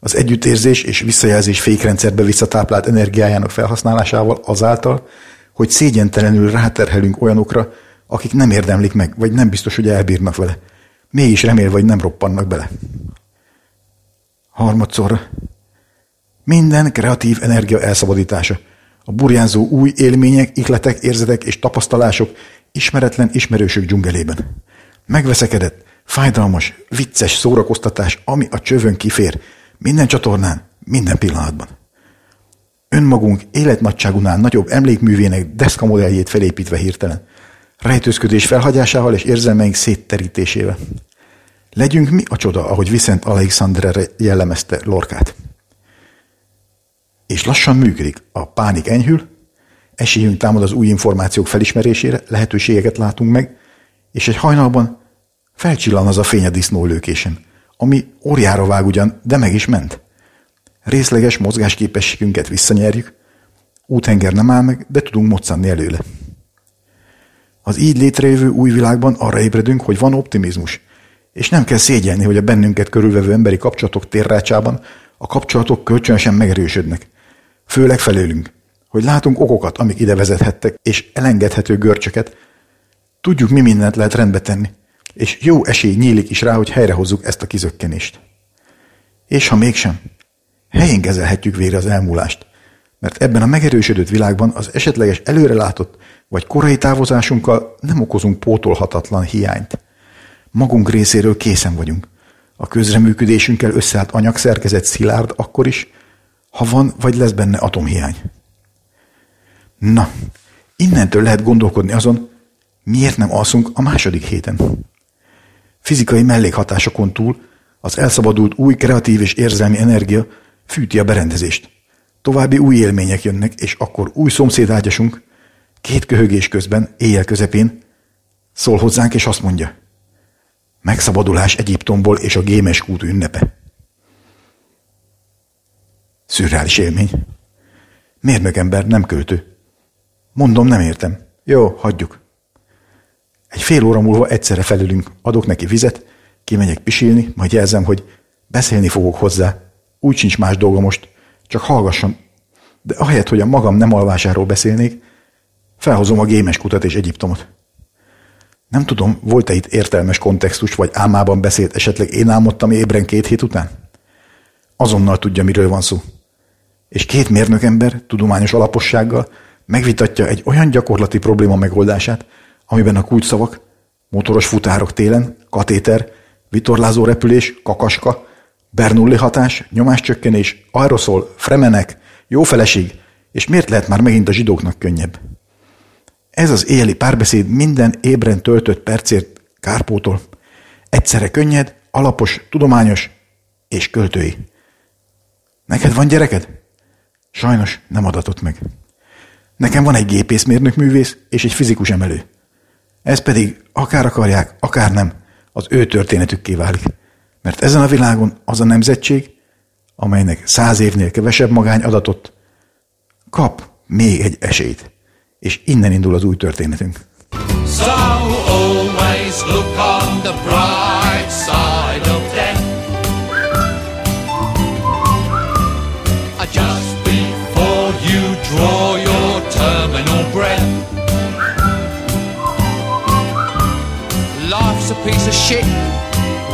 Az együttérzés és visszajelzés fékrendszerbe visszatáplált energiájának felhasználásával azáltal, hogy szégyentelenül ráterhelünk olyanokra, akik nem érdemlik meg, vagy nem biztos, hogy elbírnak vele. Mégis remélve, hogy nem roppannak bele. Harmadszorra. Minden kreatív energia elszabadítása. A burjánzó új élmények, ikletek, érzetek és tapasztalások ismeretlen ismerősök dzsungelében. Megveszekedett, fájdalmas, vicces szórakoztatás, ami a csövön kifér, minden csatornán, minden pillanatban. Önmagunk életnagyságunál nagyobb emlékművének deszkamodelljét felépítve hirtelen. Rejtőzködés felhagyásával és érzelmeink szétterítésével. Legyünk mi a csoda, ahogy Vincent Alexandre jellemezte Lorkát. És lassan működik. A pánik enyhül, esélyünk támad az új információk felismerésére, lehetőségeket látunk meg, és egy hajnalban felcsillan az a fény a disznólőkésen, ami óriára vág ugyan, de meg is ment. Részleges mozgásképességünket visszanyerjük, úthenger nem áll meg, de tudunk moccanni előle. Az így létrejövő új világban arra ébredünk, hogy van optimizmus, és nem kell szégyelni, hogy a bennünket körülvevő emberi kapcsolatok térrácsában a kapcsolatok kölcsönösen megerősödnek. Főleg felőlünk, hogy látunk okokat, amik ide vezethettek, és elengedhető görcsöket. Tudjuk, mi mindent lehet rendbe tenni, és jó esély nyílik is rá, hogy helyrehozzuk ezt a kizökkenést. És ha mégsem, helyén kezelhetjük végre az elmúlást, mert ebben a megerősödött világban az esetleges előrelátott vagy korai távozásunkkal nem okozunk pótolhatatlan hiányt. Magunk részéről készen vagyunk. A közreműködésünkkel összeállt anyagszerkezet szilárd akkor is, ha van vagy lesz benne atomhiány. Na, innentől lehet gondolkodni azon, miért nem alszunk a második héten. Fizikai mellékhatásokon túl az elszabadult új kreatív és érzelmi energia fűti a berendezést. További új élmények jönnek, és akkor új szomszédágyasunk, két köhögés közben, éjjel közepén, szól hozzánk, és azt mondja, megszabadulás Egyiptomból és a gémes kút ünnepe. Szürreális élmény. Mérnök ember, nem költő. Mondom, nem értem. Jó, hagyjuk. Egy fél óra múlva egyszerre felülünk, adok neki vizet, kimegyek pisilni, majd jelzem, hogy beszélni fogok hozzá. Úgy sincs más dolga most, csak hallgasson. De ahelyett, hogy a magam nem alvásáról beszélnék, felhozom a gémes kutat és Egyiptomot. Nem tudom, volt-e itt értelmes kontextus, vagy álmában beszélt esetleg én álmodtam ébren két hét után? Azonnal tudja, miről van szó. És két mérnök ember tudományos alapossággal megvitatja egy olyan gyakorlati probléma megoldását, amiben a kulcsszavak motoros futárok télen, katéter, vitorlázó repülés, kakaska, Bernoulli hatás, nyomáscsökkenés, aeroszol, fremenek, jó feleség, és miért lehet már megint a zsidóknak könnyebb? Ez az éjjeli párbeszéd minden ébren töltött percért kárpótol. Egyszerre könnyed, alapos, tudományos és költői. Neked van gyereked? Sajnos nem adatott meg. Nekem van egy gépészmérnök művész és egy fizikus emelő. Ez pedig, akár akarják, akár nem, az ő történetükké válik. Mert ezen a világon az a nemzetség, amelynek száz évnél kevesebb magány adatot, kap még egy esélyt. És innen indul az új történetünk. So always look on the bright side of death. Just before you draw your terminal breath. Life's a piece of shit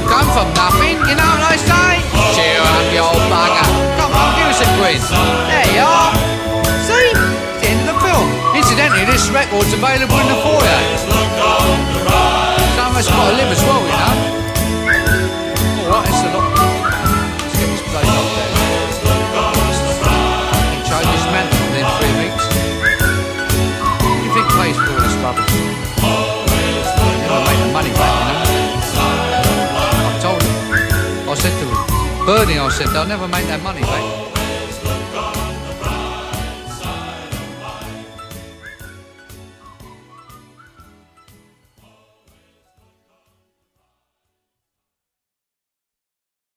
Will come from nothing, you know what I say? Cheer up, you old bugger. Come on, give us a quiz. There you are. See? It's the end of the film. Incidentally, this record's available in the foyer. Some of us got to live as well, you know. Alright, it's a lot. Let's get this place up there. Try dismantle within three weeks. What do you think pays for this rubbish? I said, they'll never make that money.